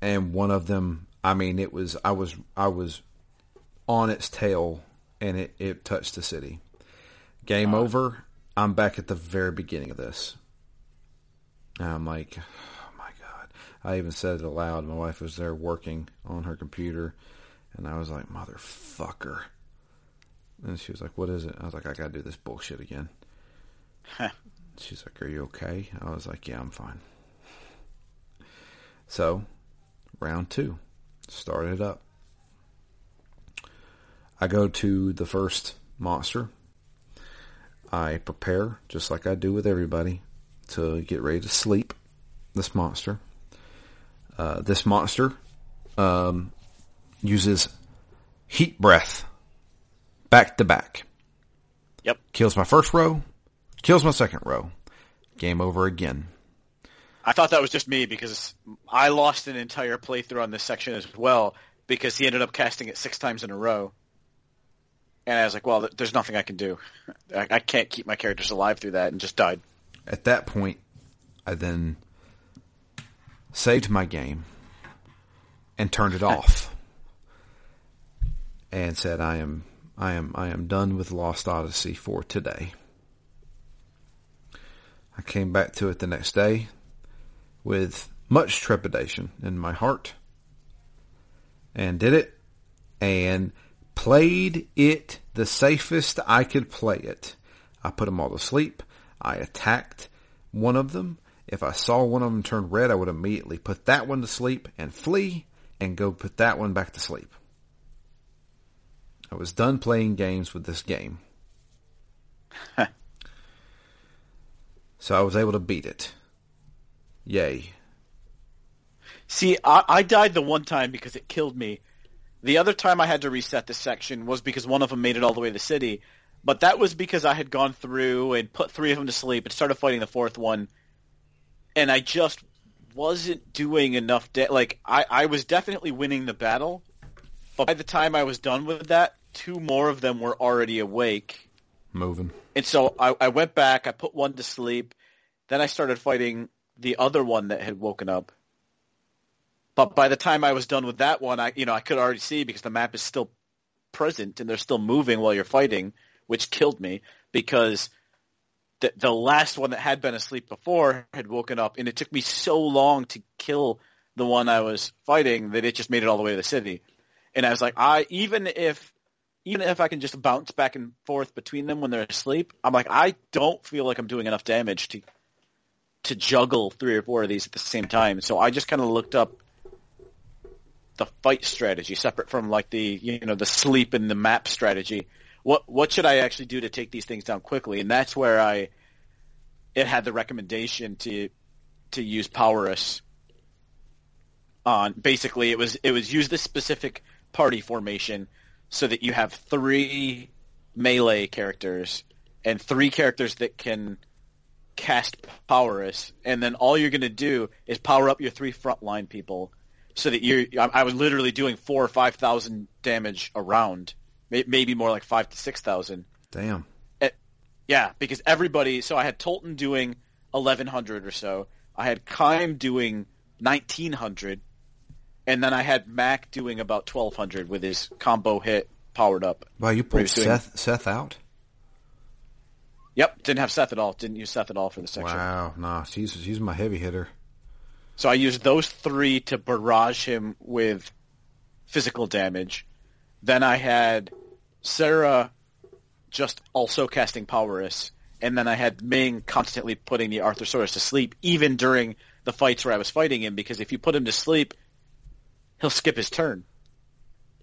Speaker 1: and one of them I mean, it was I was I was on its tail, and it it touched the city. Game over. I'm back at the very beginning of this. And I'm like, oh my god! I even said it aloud. My wife was there working on her computer, and I was like, motherfucker. And she was like, "What is it?" I was like, "I gotta do this bullshit again."
Speaker 2: Huh.
Speaker 1: She's like, "Are you okay?" I was like, "Yeah, I'm fine." So, round two, started up. I go to the first monster. I prepare, just like I do with everybody, to get ready to sleep. This monster. Uh, this monster um, uses heat breath back to back.
Speaker 2: Yep.
Speaker 1: Kills my first row, kills my second row. Game over again.
Speaker 2: I thought that was just me because I lost an entire playthrough on this section as well because he ended up casting it six times in a row. And I was like, well, there's nothing I can do. I, I can't keep my characters alive through that and just died.
Speaker 1: At that point, I then saved my game and turned it off and said, I am, I am, I am done with Lost Odyssey for today. I came back to it the next day with much trepidation in my heart and did it and played it the safest I could play it. I put them all to sleep. I attacked one of them. If I saw one of them turn red, I would immediately put that one to sleep and flee and go put that one back to sleep. I was done playing games with this game. so I was able to beat it. Yay.
Speaker 2: See, I, I died the one time because it killed me. The other time I had to reset this section was because one of them made it all the way to the city. But that was because I had gone through and put three of them to sleep and started fighting the fourth one. And I just wasn't doing enough. Da- like, I, I was definitely winning the battle. But by the time I was done with that, two more of them were already awake.
Speaker 1: Moving.
Speaker 2: And so I, I went back, I put one to sleep. Then I started fighting the other one that had woken up. But by the time I was done with that one, I you know I could already see because the map is still present and they're still moving while you're fighting, which killed me because the the last one that had been asleep before had woken up, and it took me so long to kill the one I was fighting that it just made it all the way to the city. And I was like, I even if even if I can just bounce back and forth between them when they're asleep, I'm like, I don't feel like I'm doing enough damage to to juggle three or four of these at the same time. So I just kind of looked up the fight strategy separate from like the you know the sleep and the map strategy. What what should I actually do to take these things down quickly? And that's where I it had the recommendation to to use Powerus on basically it was it was use this specific party formation so that you have three melee characters and three characters that can cast Powerus, and then all you're going to do is power up your three frontline people, so that you. I was literally doing four or five thousand damage around, maybe more like five to six thousand.
Speaker 1: Damn.
Speaker 2: It, yeah, because everybody. So I had Tolten doing eleven hundred or so. I had Kaim doing nineteen hundred, and then I had Mack doing about twelve hundred with his combo hit powered up.
Speaker 1: Wow, you pulled Seth Seth out.
Speaker 2: Yep, didn't have Seth at all. Didn't use Seth at all for the section.
Speaker 1: Wow, nah, she's she's my heavy hitter.
Speaker 2: So I used those three to barrage him with physical damage. Then I had Sarah just also casting Powerus, and then I had Ming constantly putting the Arthrosaurus to sleep, even during the fights where I was fighting him, because if you put him to sleep, he'll skip his turn.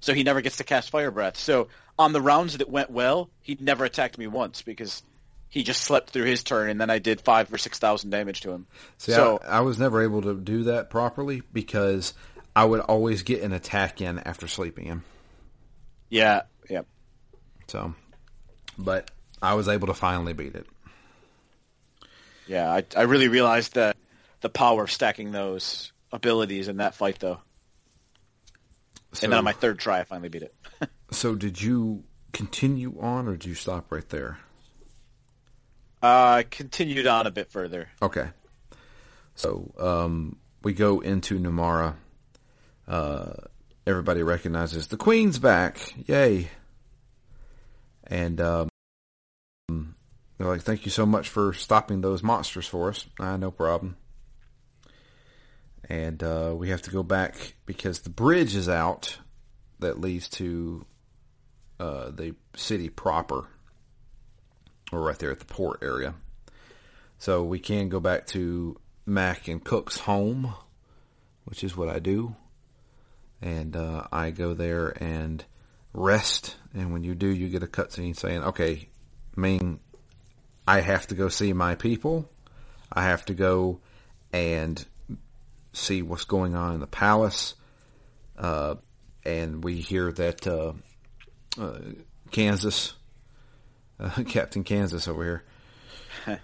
Speaker 2: So he never gets to cast Fire Breath. So on the rounds that went well, he never attacked me once because he just slept through his turn, and then I did five or six thousand damage to him.
Speaker 1: See, so I, I, was never able to do that properly because I would always get an attack in after sleeping him.
Speaker 2: Yeah, yeah.
Speaker 1: So, but I was able to finally beat it.
Speaker 2: Yeah, I I really realized that the power of stacking those abilities in that fight, though. So, and then on my third try, I finally beat it.
Speaker 1: so, did you continue on, or did you stop right there?
Speaker 2: Uh, continued on a bit further.
Speaker 1: Okay. So um, we go into Numara. Uh, everybody recognizes the Queen's back. Yay. And um, they're like, thank you so much for stopping those monsters for us. Ah, no problem. And uh, we have to go back because the bridge is out that leads to uh, the city proper, or right there at the port area. So we can go back to Mack and Cooke's home, which is what I do, and uh, I go there and rest. And when you do, you get a cutscene saying, "Okay, Ming, I have to go see my people. I have to go and see what's going on in the palace." Uh, and we hear that uh, uh, Kansas, uh, Captain Kansas over here,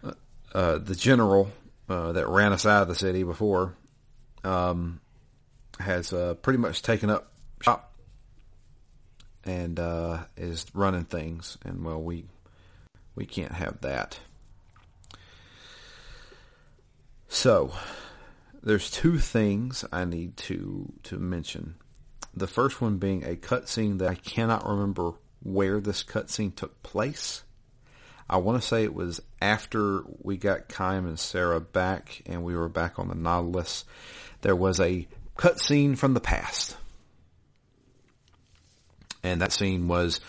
Speaker 1: uh, the general uh, that ran us out of the city before, um, has uh, pretty much taken up shop and is running things. And well, we we can't have that. So, there's two things I need to to mention. The first one being a cutscene that I cannot remember where this cutscene took place. I want to say it was after we got Kaim and Sarah back and we were back on the Nautilus. There was a cutscene from the past. And that scene was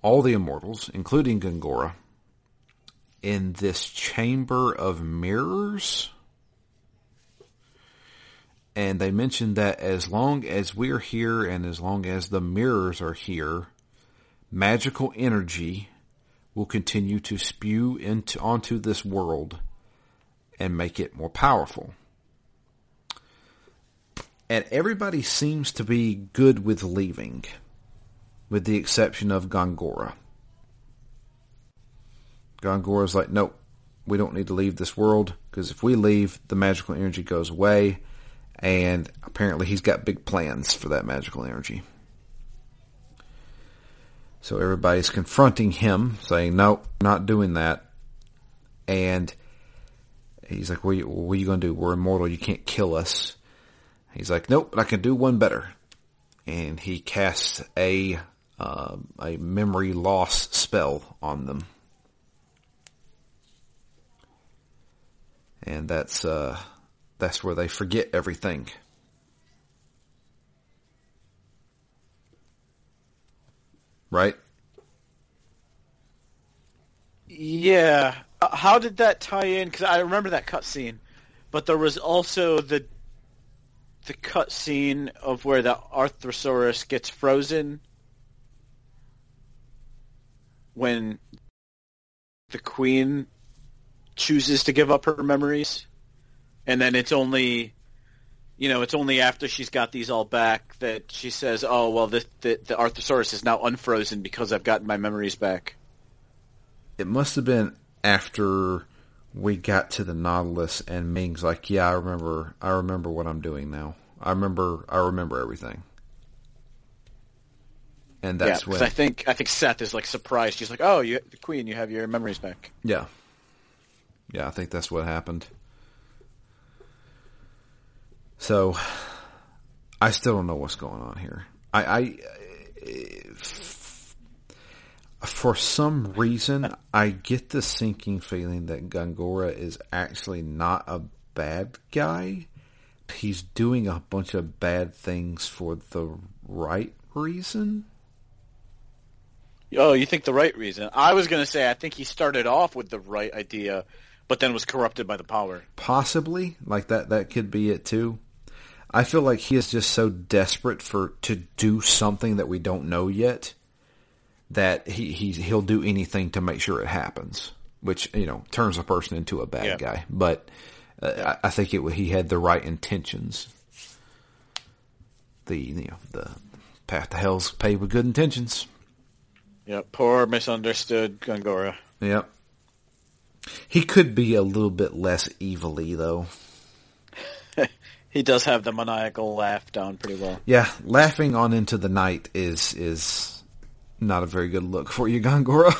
Speaker 1: all the immortals, including Gongora, in this chamber of mirrors and they mentioned that as long as we're here and as long as the mirrors are here, magical energy will continue to spew into onto this world and make it more powerful. And everybody seems to be good with leaving, with the exception of Gongora. Gongora's like, nope, we don't need to leave this world because if we leave, the magical energy goes away and apparently he's got big plans for that magical energy. So everybody's confronting him, saying, "No, nope, not doing that." And he's like, "What are you, you going to do? We're immortal. You can't kill us." He's like, "Nope, but I can do one better." And he casts a uh, a memory loss spell on them, and that's uh, that's where they forget everything. Right?
Speaker 2: Yeah. Uh, how did that tie in? Because I remember that cutscene, but there was also the the cutscene of where the Arthrosaurus gets frozen when the queen chooses to give up her memories and then it's only you know it's only after she's got these all back that she says oh well the the, the arthrosaurus is now unfrozen because i've gotten my memories back
Speaker 1: it must have been after we got to the nautilus and ming's like yeah i remember i remember what i'm doing now i remember i remember everything and that's
Speaker 2: yeah,
Speaker 1: when
Speaker 2: I think I think Seth is like surprised. He's like, "Oh, you, the Queen, you have your memories back."
Speaker 1: Yeah, yeah, I think that's what happened. So I still don't know what's going on here. I, I uh, for some reason, I get the sinking feeling that Gongora is actually not a bad guy. He's doing a bunch of bad things for the right reason.
Speaker 2: Oh, you think the right reason? I was going to say I think he started off with the right idea, but then was corrupted by the power.
Speaker 1: Possibly, like that. That could be it too. I feel like he is just so desperate for to do something that we don't know yet that he, he he'll do anything to make sure it happens, which you know turns a person into a bad yeah. guy. But uh. I, I, think it he had the right intentions. The you know the path to hell's paved with good intentions.
Speaker 2: Yep, poor misunderstood Gongora.
Speaker 1: Yep. He could be a little bit less evilly though.
Speaker 2: He does have the maniacal laugh down pretty well.
Speaker 1: Yeah, laughing on into the night is is not a very good look for you, Gongora.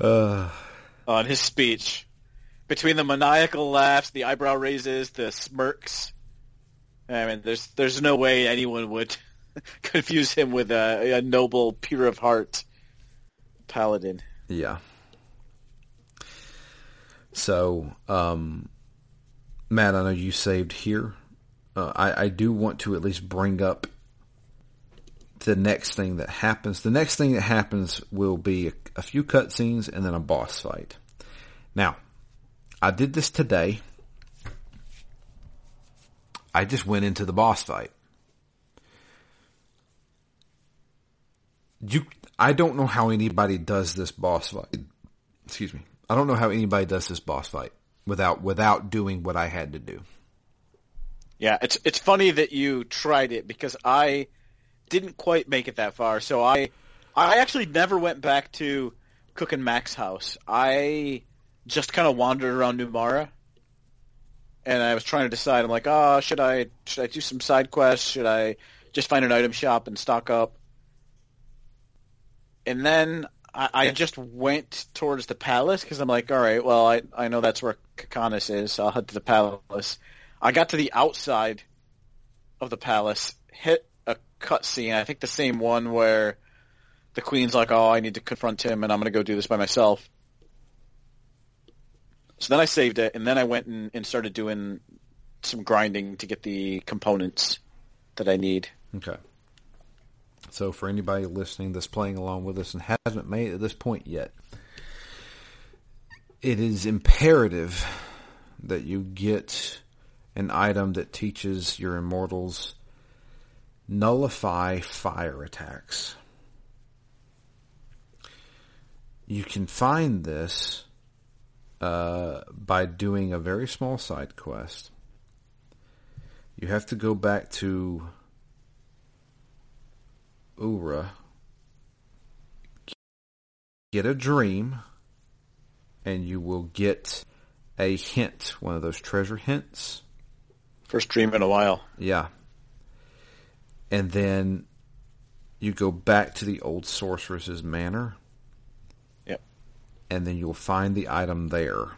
Speaker 2: uh, on his speech, between the maniacal laughs, the eyebrow raises, the smirks. I mean, there's there's no way anyone would confuse him with a, a noble, pure of heart paladin.
Speaker 1: Yeah. So, um, Matt, I know you saved here. Uh, I, I do want to at least bring up the next thing that happens. The next thing that happens will be a, a few cutscenes and then a boss fight. Now, I did this today. I just went into the boss fight. You, I don't know how anybody does this boss fight. Excuse me. I don't know how anybody does this boss fight without without doing what I had to do.
Speaker 2: Yeah, it's it's funny that you tried it because I didn't quite make it that far. So I I actually never went back to Cooke and Mack's house. I just kind of wandered around Numara, and I was trying to decide. I'm like, oh, should I should I do some side quests? Should I just find an item shop and stock up? And then I, I just went towards the palace because I'm like, all right, well, I I know that's where Kakanas is, so I'll head to the palace. I got to the outside of the palace, hit a cutscene. I think the same one where the queen's like, "Oh, I need to confront him, and I'm going to go do this by myself." So then I saved it, and then I went and, and started doing some grinding to get the components that I need.
Speaker 1: Okay. So for anybody listening that's playing along with us and hasn't made it to this point yet, it is imperative that you get an item that teaches your immortals nullify fire attacks. You can find this uh, by doing a very small side quest. You have to go back to Uhra, get a dream, and you will get a hint, one of those treasure hints.
Speaker 2: First dream in a while.
Speaker 1: Yeah. And then you go back to the old sorceress's manor.
Speaker 2: Yep.
Speaker 1: And then you'll find the item there.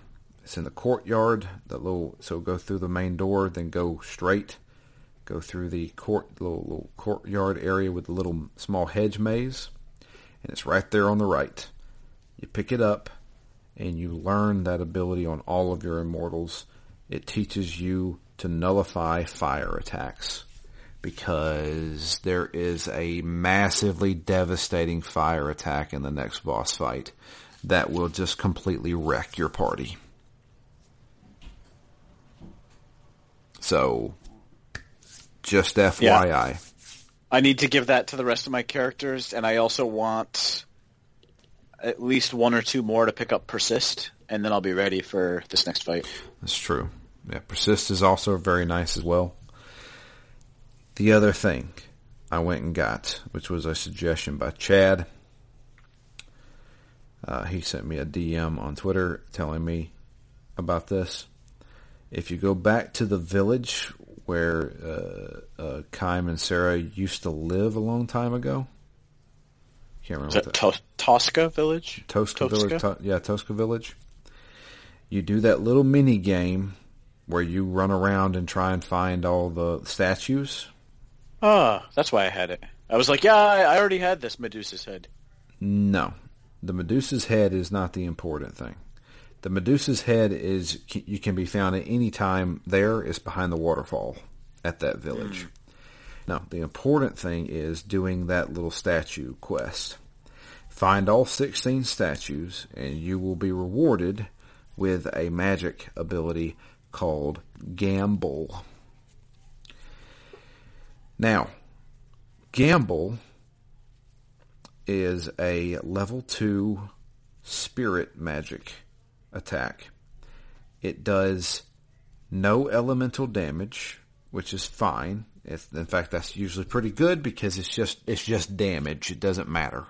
Speaker 1: It's in the courtyard. The little so go through the main door, then go straight. Go through the court little, little courtyard area with the little small hedge maze, and it's right there on the right. You pick it up, and you learn that ability on all of your immortals. It teaches you to nullify fire attacks because there is a massively devastating fire attack in the next boss fight that will just completely wreck your party. So, just FYI.
Speaker 2: Yeah. I need to give that to the rest of my characters, and I also want at least one or two more to pick up Persist, and then I'll be ready for this next fight.
Speaker 1: That's true. Yeah, Persist is also very nice as well. The other thing I went and got, which was a suggestion by Chad. Uh, he sent me a DM on Twitter telling me about this. If you go back to the village where uh, uh, Kaim and Sarah used to live a long time ago, can't remember.
Speaker 2: Is that, that. Tosca Village?
Speaker 1: Tosca, Tosca? Village. To- yeah, Tosca Village. You do that little mini game where you run around and try and find all the statues.
Speaker 2: Ah, that's why I had it. I was like, yeah, I already had this Medusa's head.
Speaker 1: No, the Medusa's head is not the important thing. The Medusa's head is you can be found at any time. There is behind the waterfall at that village. Mm. Now, the important thing is doing that little statue quest. Find all 16 statues, and you will be rewarded with a magic ability called Gamble. Now, Gamble is a level 2 spirit magic attack. It does no elemental damage, which is fine. It's, in fact, that's usually pretty good because it's just it's just damage. It doesn't matter.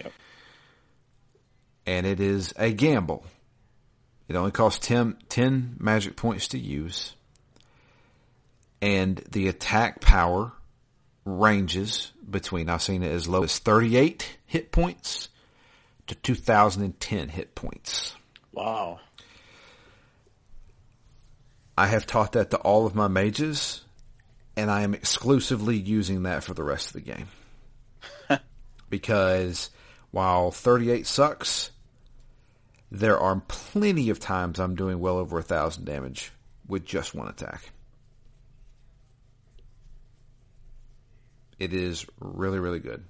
Speaker 2: Yep.
Speaker 1: And it is a gamble. It only costs 10, 10 magic points to use. And the attack power ranges between, I've seen it as low as 38 hit points to 2010 hit points.
Speaker 2: Wow.
Speaker 1: I have taught that to all of my mages, and I am exclusively using that for the rest of the game. because while 38 sucks, there are plenty of times I'm doing well over a thousand damage with just one attack. It is really, really good.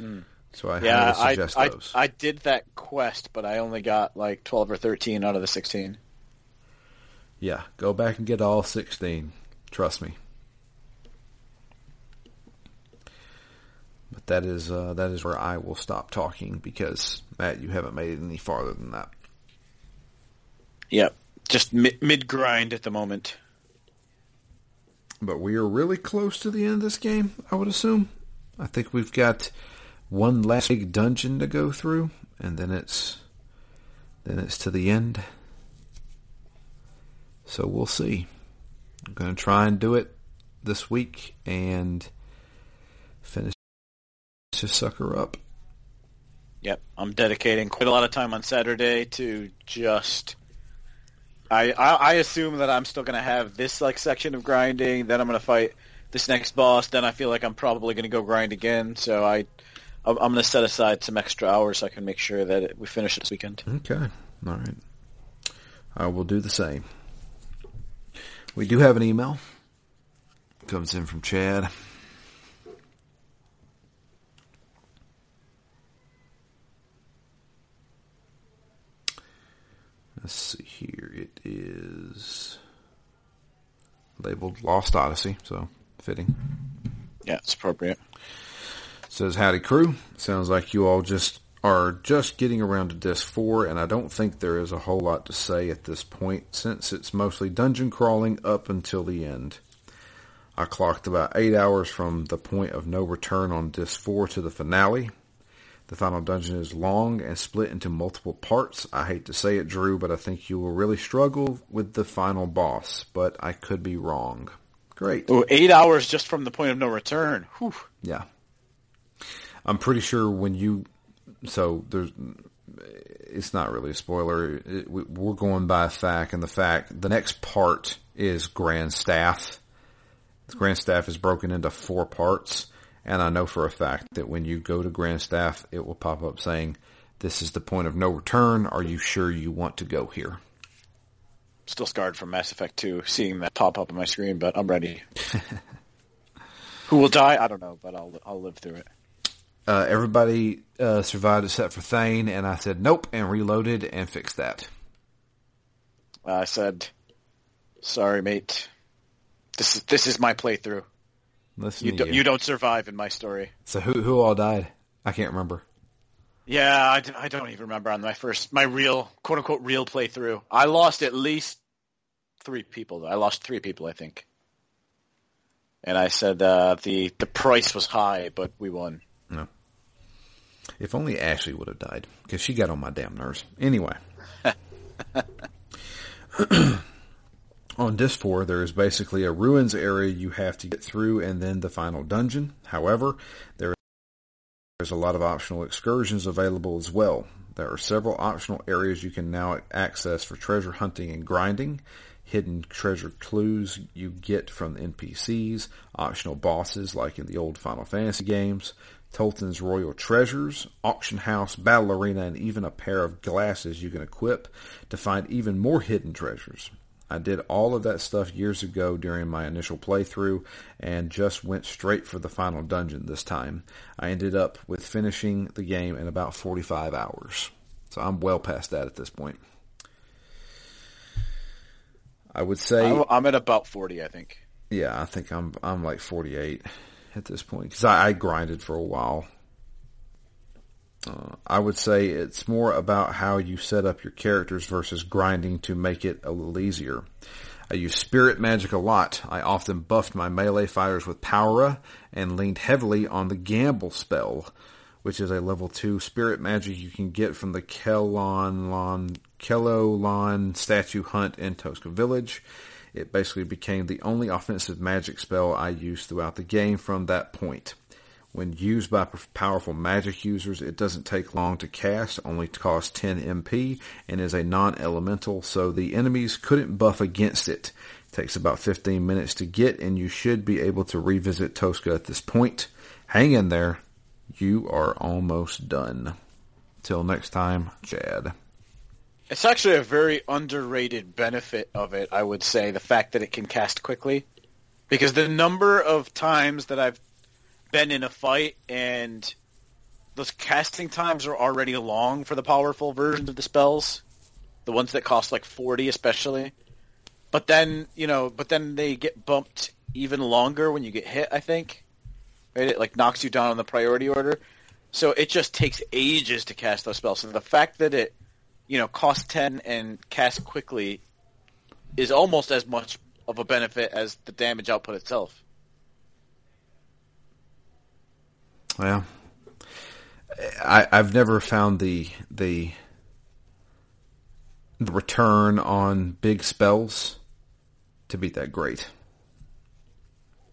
Speaker 2: Mm.
Speaker 1: So I
Speaker 2: yeah,
Speaker 1: highly suggest
Speaker 2: I,
Speaker 1: those.
Speaker 2: I, I did that quest, but I only got like 12 or 13 out of the 16.
Speaker 1: yeah, go back and get all 16. Trust me. But that is uh, that is where I will stop talking because Matt, you haven't made it any farther than that.
Speaker 2: Yep. Just mid, mid grind at the moment.
Speaker 1: But we are really close to the end of this game, I would assume. I think we've got one last big dungeon to go through, and then it's then it's to the end. So we'll see. I'm gonna try and do it this week and finish this sucker up.
Speaker 2: Yep. I'm dedicating quite a lot of time on Saturday to just. I, I, I assume that I'm still going to have this like section of grinding. Then I'm going to fight this next boss. Then I feel like I'm probably going to go grind again. So I, I'm, I'm going to set aside some extra hours so I can make sure that it, we finish this weekend.
Speaker 1: Okay. All right. I will do the same. We do have an email. Comes in from Chad. Let's see here. It is labeled Lost Odyssey, so fitting.
Speaker 2: Yeah, it's appropriate.
Speaker 1: Says howdy crew. Sounds like you all just are just getting around to disc four, and I don't think there is a whole lot to say at this point since it's mostly dungeon crawling up until the end. I clocked about eight hours from the point of no return on disc four to the finale. The final dungeon is long and split into multiple parts. I hate to say it, Drew, but I think you will really struggle with the final boss, but I could be wrong. Great.
Speaker 2: Oh, eight hours just from the point of no return. Whew.
Speaker 1: Yeah. I'm pretty sure when you, so there's, it's not really a spoiler. It, we, we're going by a fact, and the fact, the next part is Grand Staff. The Grand Staff is broken into four parts, and I know for a fact that when you go to Grand Staff, it will pop up saying, this is the point of no return. Are you sure you want to go here?
Speaker 2: Still scarred from Mass Effect 2, seeing that pop up on my screen, but I'm ready. Who will die? I don't know, but I'll I'll live through it.
Speaker 1: Uh, everybody uh, survived except for Thane, and I said nope, and reloaded and fixed that.
Speaker 2: I said, "Sorry, mate. This is this is my playthrough.
Speaker 1: Listen
Speaker 2: You don't
Speaker 1: you.
Speaker 2: you don't survive in my story."
Speaker 1: So who who all died? I can't remember.
Speaker 2: Yeah, I, I don't even remember on my first my real quote unquote real playthrough. I lost at least three people. I lost three people, I think. And I said uh, the the price was high, but we won.
Speaker 1: If only Ashley would have died, because she got on my damn nerves. Anyway. on disc 4, there is basically a ruins area you have to get through and then the final dungeon. However, there's a lot of optional excursions available as well. There are several optional areas you can now access for treasure hunting and grinding, hidden treasure clues you get from NPCs, optional bosses like in the old Final Fantasy games, Tolten's Royal Treasures, Auction House, Battle Arena, and even a pair of glasses you can equip to find even more hidden treasures. I did all of that stuff years ago during my initial playthrough and just went straight for the final dungeon this time. I ended up with finishing the game in about 45 hours. So I'm well past that at this point. I would say
Speaker 2: I'm, at about forty, I think.
Speaker 1: yeah, I think I'm I'm like 48 at this point because I, I grinded for a while. Uh, I would say it's more about how you set up your characters versus grinding to make it a little easier. I use spirit magic a lot. I often buffed my melee fighters with Powera and leaned heavily on the gamble spell, which is a level 2 spirit magic you can get from the Kelon Lon, Kelolon statue hunt in Tosca Village. It basically became the only offensive magic spell I used throughout the game from that point. When used by powerful magic users, it doesn't take long to cast, only costs 10 MP, and is a non-elemental, so the enemies couldn't buff against it. It takes about 15 minutes to get, and you should be able to revisit Tosca at this point. Hang in there. You are almost done. Till next time, Chad.
Speaker 2: It's actually a very underrated benefit of it, I would say, the fact that it can cast quickly. Because the number of times that I've been in a fight and those casting times are already long for the powerful versions of the spells, the ones that cost like 40 especially. But then, you know, but then they get bumped even longer when you get hit, I think. Right? It like knocks you down on the priority order. So it just takes ages to cast those spells. So the fact that it, you know, costs 10 and cast quickly is almost as much of a benefit as the damage output itself.
Speaker 1: Well, I, I've never found the the the return on big spells to be that great.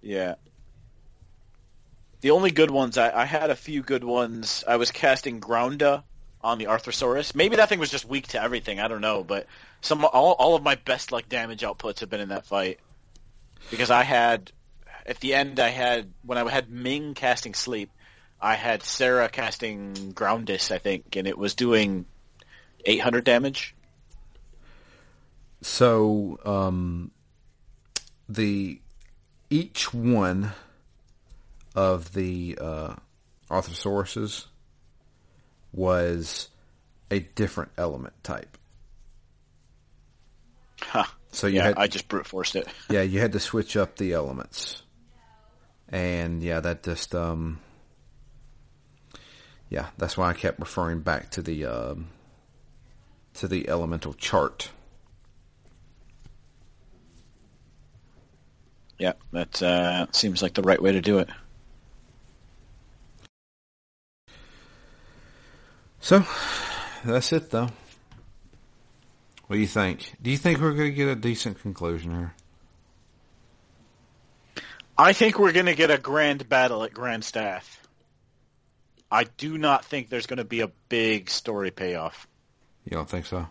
Speaker 2: Yeah. The only good ones, I, I had a few good ones. I was casting Grounda on the Arthrosaurus. Maybe that thing was just weak to everything. I don't know, but some all, all of my best like damage outputs have been in that fight because I had at the end I had when I had Ming casting Sleep, I had Sarah casting Groundus, I think, and it was doing 800 damage.
Speaker 1: So um, the each one of the uh, Arthrosauruses was a different element type.
Speaker 2: Huh.
Speaker 1: So you
Speaker 2: yeah,
Speaker 1: had,
Speaker 2: I just brute forced it.
Speaker 1: yeah, you had to switch up the elements, and yeah, that just um, yeah, that's why I kept referring back to the um, to the elemental chart.
Speaker 2: Yeah, that uh, seems like the right way to do it.
Speaker 1: So that's it, though. What do you think? Do you think we're going to get a decent conclusion here?
Speaker 2: I think we're going to get a grand battle at Grand Staff. I do not think there's going to be a big story payoff.
Speaker 1: You don't think so?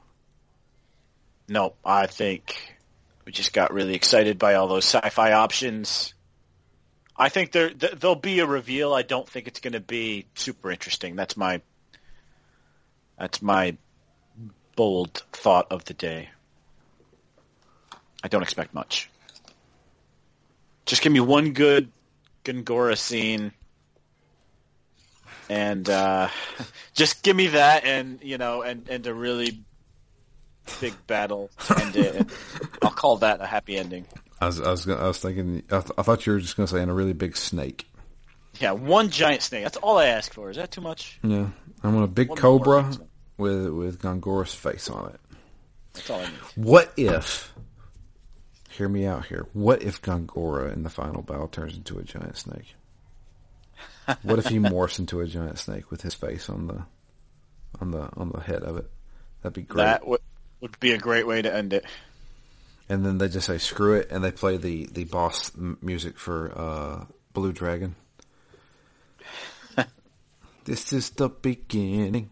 Speaker 2: No, I think we just got really excited by all those sci-fi options. I think there th- there'll be a reveal. I don't think it's going to be super interesting. That's my that's my bold thought of the day. I don't expect much. Just give me one good Gongora scene, and uh, just give me that, and you know, and and a really big battle to end it. And I'll call that a happy ending.
Speaker 1: I was, I was, gonna, I was thinking. I, th- I thought you were just going to say in a really big snake.
Speaker 2: Yeah, one giant snake. That's all I ask for. Is that too much?
Speaker 1: Yeah, I want a big
Speaker 2: One
Speaker 1: cobra. With with Gongora's face on it.
Speaker 2: That's all I need.
Speaker 1: What if? Hear me out here. What if Gongora in the final battle turns into a giant snake? What if he morphs into a giant snake with his face on the on the on the head of it? That'd be great.
Speaker 2: That would would be a great way to end it.
Speaker 1: and then they just say screw it, and they play the the boss m- music for uh, Blue Dragon. this is the beginning.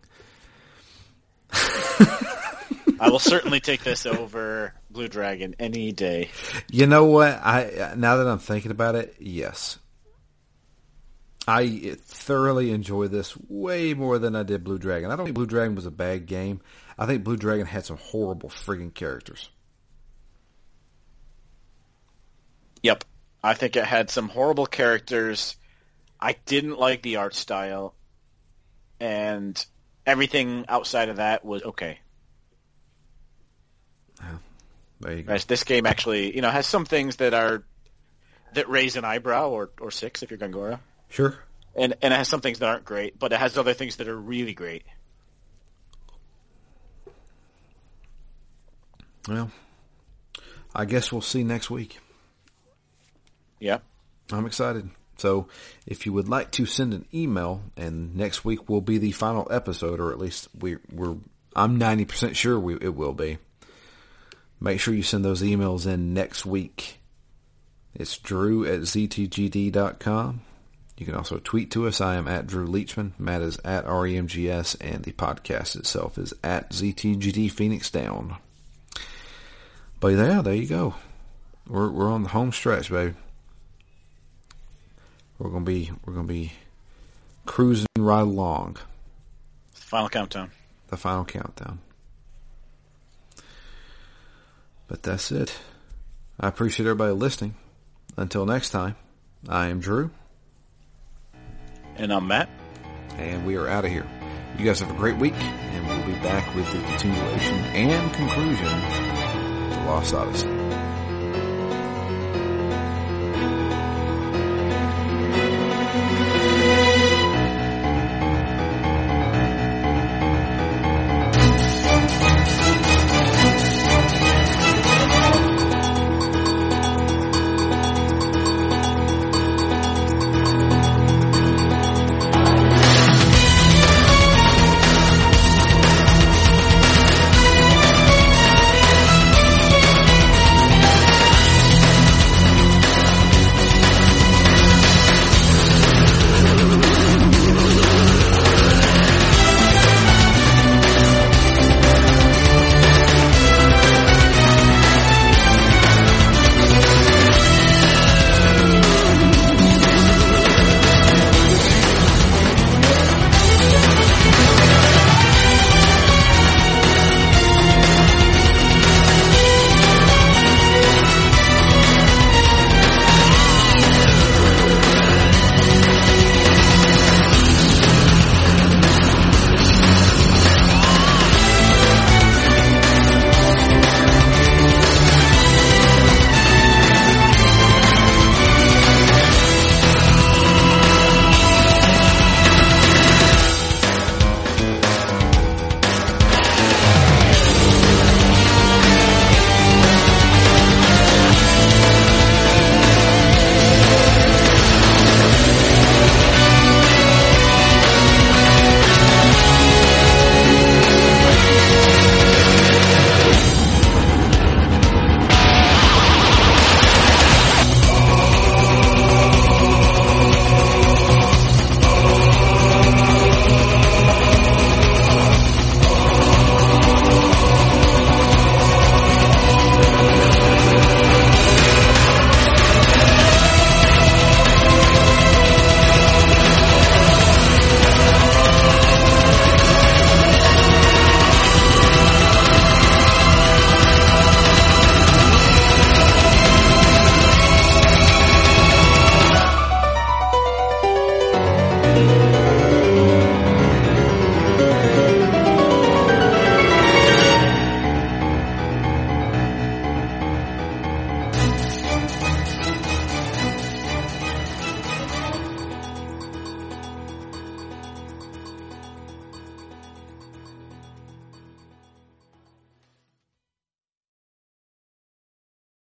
Speaker 2: I will certainly take this over Blue Dragon any day.
Speaker 1: You know what? I now that I'm thinking about it, yes, I thoroughly enjoy this way more than I did Blue Dragon. I don't think Blue Dragon was a bad game. I think Blue Dragon had some horrible friggin' characters.
Speaker 2: Yep. I think it had some horrible characters. I didn't like the art style. And everything outside of that was okay.
Speaker 1: There you go.
Speaker 2: Whereas this game actually, you know, has some things that are that raise an eyebrow or, or six if you're Gongora.
Speaker 1: Sure.
Speaker 2: And and it has some things that aren't great, but it has other things that are really great.
Speaker 1: Well, I guess we'll see next week.
Speaker 2: Yeah.
Speaker 1: I'm excited. So, if you would like to send an email, and next week will be the final episode, or at least we, we're, I'm 90% sure we, it will be. Make sure you send those emails in next week. It's drew at ztgd.com. You can also tweet to us. I am at Drew Leachman. Matt is at REMGS, and the podcast itself is at ZTGD Phoenix Down. But yeah, there you go. We're we're on the home stretch, baby. We're gonna be we're gonna be cruising right along
Speaker 2: Final countdown.
Speaker 1: the final countdown. But that's it. I appreciate everybody listening. until next time, I am Drew.
Speaker 2: And I'm Matt.
Speaker 1: And we are out of here. You guys have a great week, and we'll be back with the continuation and conclusion to Lost Odyssey.